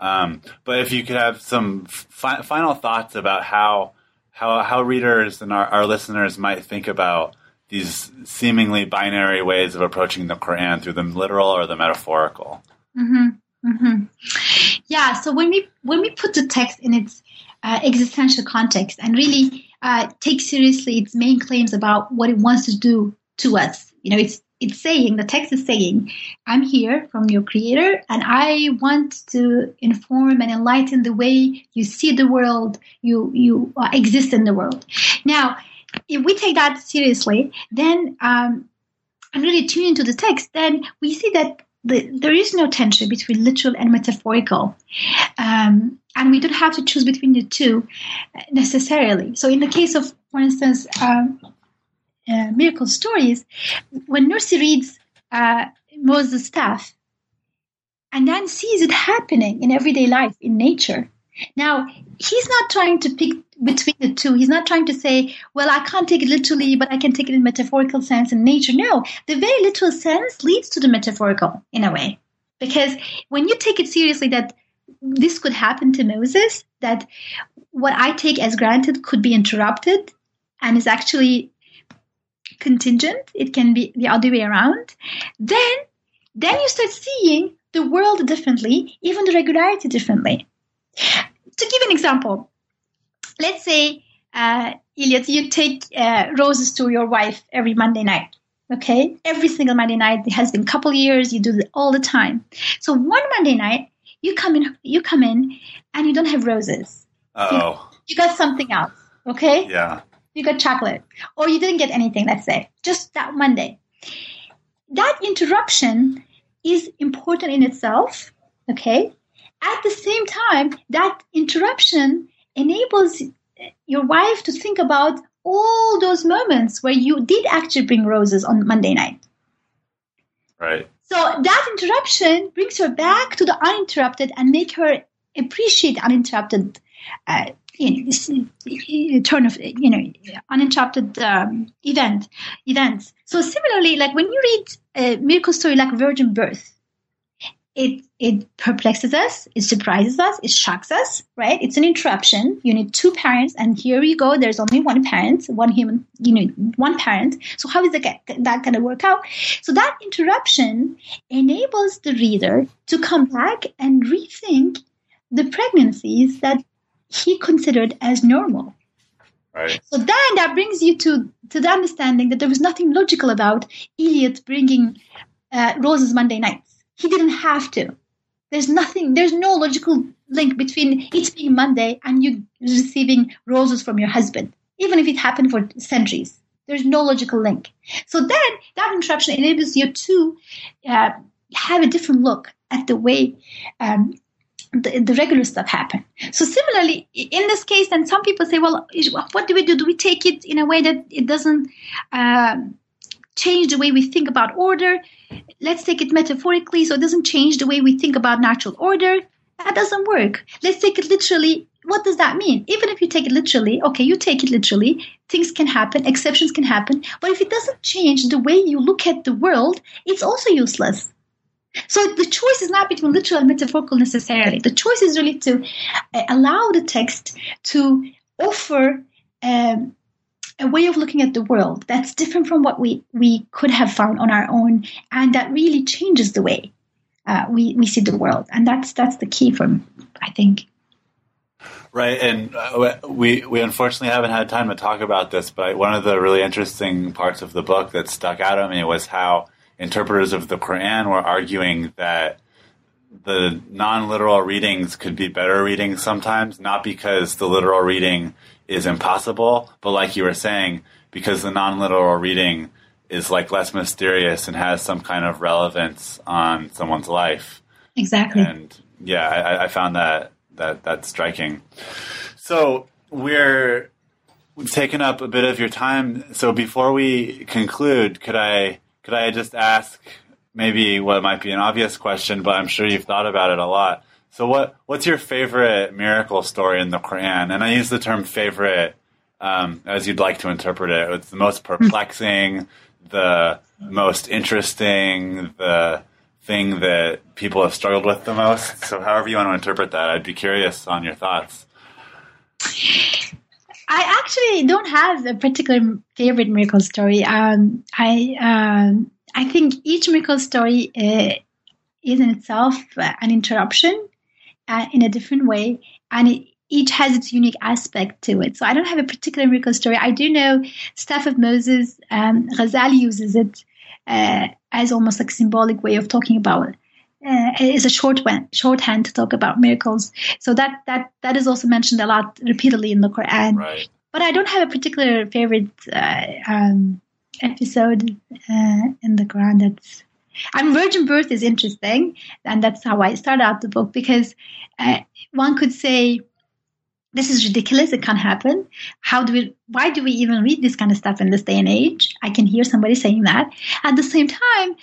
Um, but if you could have some fi- final thoughts about how how how readers and our, our listeners might think about these seemingly binary ways of approaching the Quran through the literal or the metaphorical. Mm-hmm. Mm-hmm. Yeah. So when we when we put the text in its uh, existential context and really uh, take seriously its main claims about what it wants to do to us, you know, it's it's saying, the text is saying, I'm here from your creator and I want to inform and enlighten the way you see the world, you, you uh, exist in the world. Now, if we take that seriously, then um, and really tune into the text, then we see that the, there is no tension between literal and metaphorical. Um, and we don't have to choose between the two necessarily. So, in the case of, for instance, um, uh, miracle stories, when Nursi reads uh, Moses' staff and then sees it happening in everyday life, in nature, now he's not trying to pick between the two. He's not trying to say, well, I can't take it literally, but I can take it in metaphorical sense in nature. No, the very literal sense leads to the metaphorical in a way. Because when you take it seriously that this could happen to Moses, that what I take as granted could be interrupted and is actually contingent, it can be the other way around, then then you start seeing the world differently, even the regularity differently. To give an example, let's say, uh, you take uh, roses to your wife every Monday night. Okay, every single Monday night. It has been a couple years. You do it all the time. So one Monday night, you come in. You come in, and you don't have roses. Oh, you, you got something else. Okay. Yeah you got chocolate, or you didn't get anything, let's say, just that Monday. That interruption is important in itself, okay? At the same time, that interruption enables your wife to think about all those moments where you did actually bring roses on Monday night. Right. So that interruption brings her back to the uninterrupted and make her appreciate uninterrupted uh, you know, turn of you know uninterrupted um, event events. So similarly, like when you read a miracle story like virgin birth, it it perplexes us, it surprises us, it shocks us, right? It's an interruption. You need two parents, and here you go. There's only one parent, one human. You know, one parent. So how is that that going to work out? So that interruption enables the reader to come back and rethink the pregnancies that he considered as normal. Right. So then that brings you to, to the understanding that there was nothing logical about Elliot bringing uh, roses Monday nights. He didn't have to. There's nothing, there's no logical link between it being Monday and you receiving roses from your husband, even if it happened for centuries. There's no logical link. So then that interruption enables you to uh, have a different look at the way um, the, the, regular stuff happen. So similarly, in this case, then some people say, well, what do we do? Do we take it in a way that it doesn't um, change the way we think about order? Let's take it metaphorically, so it doesn't change the way we think about natural order. That doesn't work. Let's take it literally. What does that mean? Even if you take it literally, okay, you take it literally, things can happen, exceptions can happen. But if it doesn't change the way you look at the world, it's also useless. So the choice is not between literal and metaphorical necessarily. The choice is really to uh, allow the text to offer um, a way of looking at the world that's different from what we, we could have found on our own, and that really changes the way uh, we, we see the world. And that's that's the key for, me, I think. Right, and uh, we we unfortunately haven't had time to talk about this, but one of the really interesting parts of the book that stuck out at me was how interpreters of the Quran were arguing that the non-literal readings could be better readings sometimes, not because the literal reading is impossible, but like you were saying, because the non-literal reading is like less mysterious and has some kind of relevance on someone's life. Exactly. And yeah, I, I found that that that's striking. So we're we've taken up a bit of your time. So before we conclude, could I could I just ask maybe what might be an obvious question, but I'm sure you've thought about it a lot. So what what's your favorite miracle story in the Quran? And I use the term favorite um, as you'd like to interpret it. It's the most perplexing, the most interesting, the thing that people have struggled with the most. So however you want to interpret that, I'd be curious on your thoughts. I actually don't have a particular favorite miracle story. Um, I um, I think each miracle story uh, is in itself uh, an interruption uh, in a different way, and it, each has its unique aspect to it. So I don't have a particular miracle story. I do know Staff of Moses. Um, Ghazali uses it uh, as almost like symbolic way of talking about. Uh, is a short one, shorthand to talk about miracles. So that that that is also mentioned a lot repeatedly in the Quran. Right. But I don't have a particular favorite uh, um, episode uh, in the Quran. That's I mean, virgin birth is interesting, and that's how I start out the book because uh, one could say this is ridiculous. It can't happen. How do we? Why do we even read this kind of stuff in this day and age? I can hear somebody saying that. At the same time,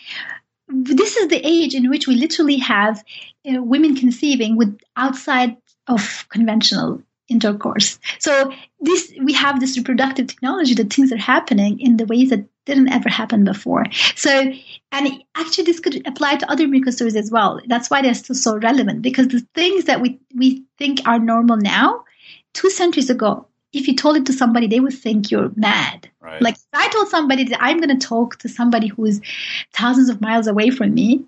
this is the age in which we literally have uh, women conceiving with outside of conventional intercourse. So this we have this reproductive technology that things are happening in the ways that didn't ever happen before. So and actually this could apply to other stories as well. That's why they're still so relevant because the things that we we think are normal now, two centuries ago, if you told it to somebody, they would think you're mad. Right. Like if I told somebody that I'm going to talk to somebody who is thousands of miles away from me,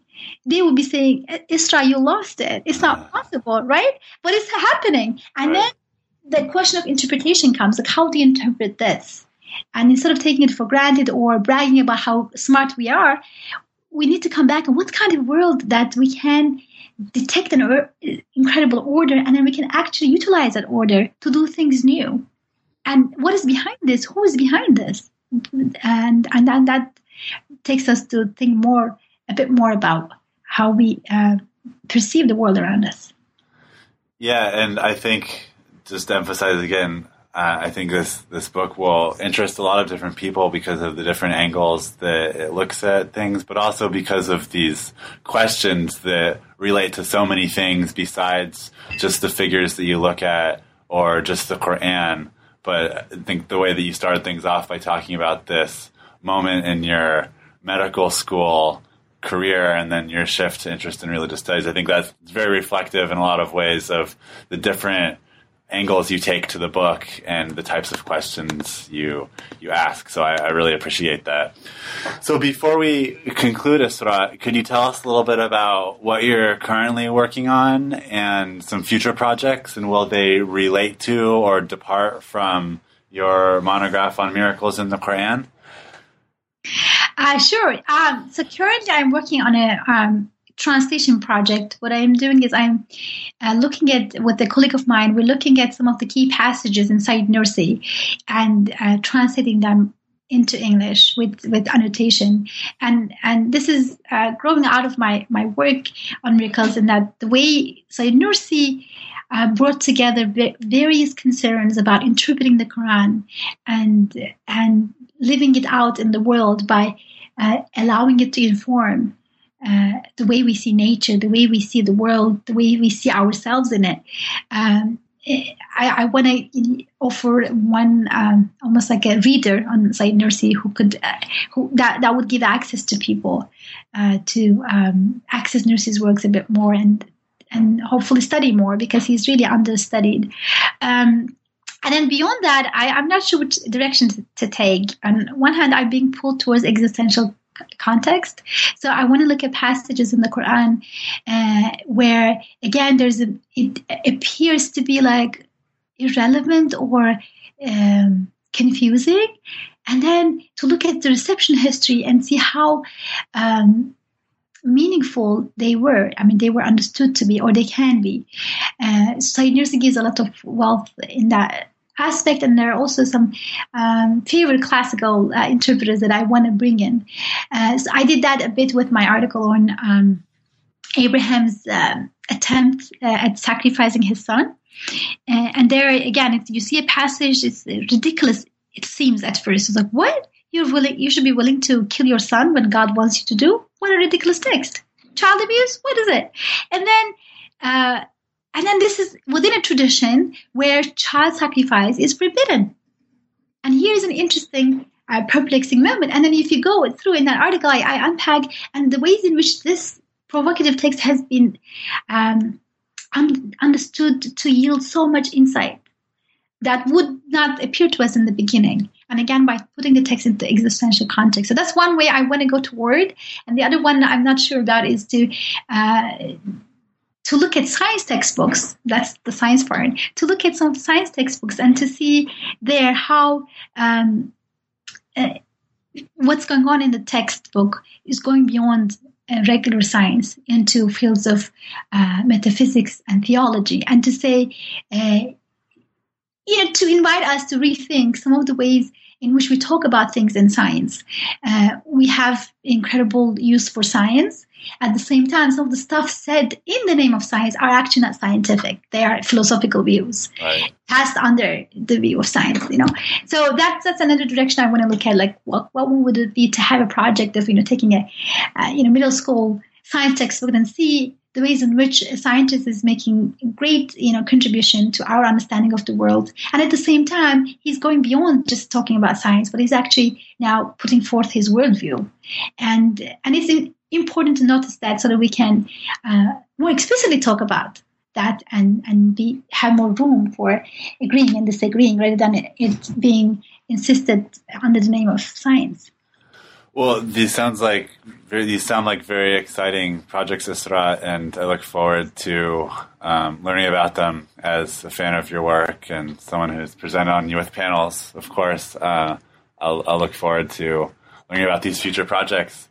they would be saying, Isra, you lost it. It's not possible, right? But it's happening. And right. then the question of interpretation comes like, how do you interpret this? And instead of taking it for granted or bragging about how smart we are, we need to come back and what kind of world that we can detect an incredible order and then we can actually utilize that order to do things new and what is behind this? Who is behind this? And and that takes us to think more a bit more about how we uh, perceive the world around us. Yeah and i think just to emphasize again uh, I think this this book will interest a lot of different people because of the different angles that it looks at things, but also because of these questions that relate to so many things besides just the figures that you look at or just the Quran. But I think the way that you started things off by talking about this moment in your medical school career and then your shift to interest in religious studies, I think that's very reflective in a lot of ways of the different angles you take to the book and the types of questions you you ask. So I, I really appreciate that. So before we conclude, Isra, could you tell us a little bit about what you're currently working on and some future projects, and will they relate to or depart from your monograph on miracles in the Quran? Uh, sure. Um, so currently, I'm working on a um, translation project, what I'm doing is I'm uh, looking at with a colleague of mine. We're looking at some of the key passages inside Nursi and uh, translating them into English with, with annotation. And and this is uh, growing out of my, my work on miracles in that the way Sayyid Nursi uh, brought together various concerns about interpreting the Quran and and living it out in the world by uh, allowing it to inform uh, the way we see nature, the way we see the world, the way we see ourselves in it. Um, I, I want to offer one um, almost like a reader on Sayyid Nursi who could uh, who that, that would give access to people uh, to um, access Nursi's works a bit more and and hopefully study more because he's really understudied. Um, and then beyond that, I, am not sure which direction to, to, take. On one hand, I'm being pulled towards existential context. So I want to look at passages in the Quran uh, where, again, there's a, it appears to be like irrelevant or um, confusing, and then to look at the reception history and see how um, meaningful they were. I mean, they were understood to be, or they can be. Uh, Sayyid Nursi gives a lot of wealth in that aspect, and there are also some um, favorite classical uh, interpreters that I want to bring in. Uh, so I did that a bit with my article on um, Abraham's um, attempt uh, at sacrificing his son. And there again, if you see a passage, it's ridiculous. It seems at first, it's like what you're willing, you should be willing to kill your son when God wants you to do. What a ridiculous text! Child abuse? What is it? And then uh, and then this is within a tradition where child sacrifice is forbidden. And here's an interesting, uh, perplexing moment. And then if you go through in that article, I, I unpack and the ways in which this provocative text has been um, un- understood to yield so much insight that would not appear to us in the beginning. And again, by putting the text into existential context. So that's one way I want to go toward. And the other one I'm not sure about is to uh, to look at science textbooks, that's the science part, to look at some science textbooks and to see there how um, uh, what's going on in the textbook is going beyond uh, regular science into fields of uh, metaphysics and theology, and to say, uh, you know, to invite us to rethink some of the ways in which we talk about things in science. Uh, we have incredible use for science at the same time, some of the stuff said in the name of science are actually not scientific. They are philosophical views right. passed under the view of science, you know. So that's that's another direction I want to look at. Like, what what would it be to have a project of you know taking a uh, you know middle school science textbook and see the ways in which a scientist is making great you know contribution to our understanding of the world and at the same time he's going beyond just talking about science but he's actually now putting forth his worldview and and it's important to notice that so that we can uh, more explicitly talk about that and and be have more room for agreeing and disagreeing rather than it, it being insisted under the name of science. Well, these sounds like these sound like very exciting projects, Isra, and I look forward to um, learning about them as a fan of your work and someone who's presented on you with panels. Of course, uh, I'll, I'll look forward to learning about these future projects.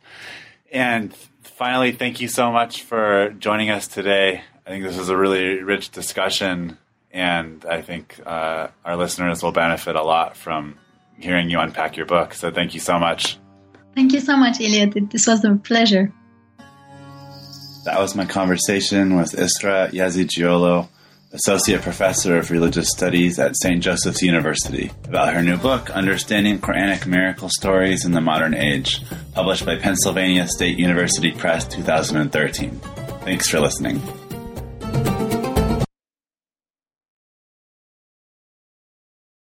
And finally, thank you so much for joining us today. I think this was a really rich discussion, and I think uh, our listeners will benefit a lot from hearing you unpack your book. So thank you so much. Thank you so much, Elliot. This was a pleasure. That was my conversation with Isra Yazicioglu Associate Professor of Religious Studies at St. Joseph's University, about her new book, Understanding Quranic Miracle Stories in the Modern Age, published by Pennsylvania State University Press 2013. Thanks for listening.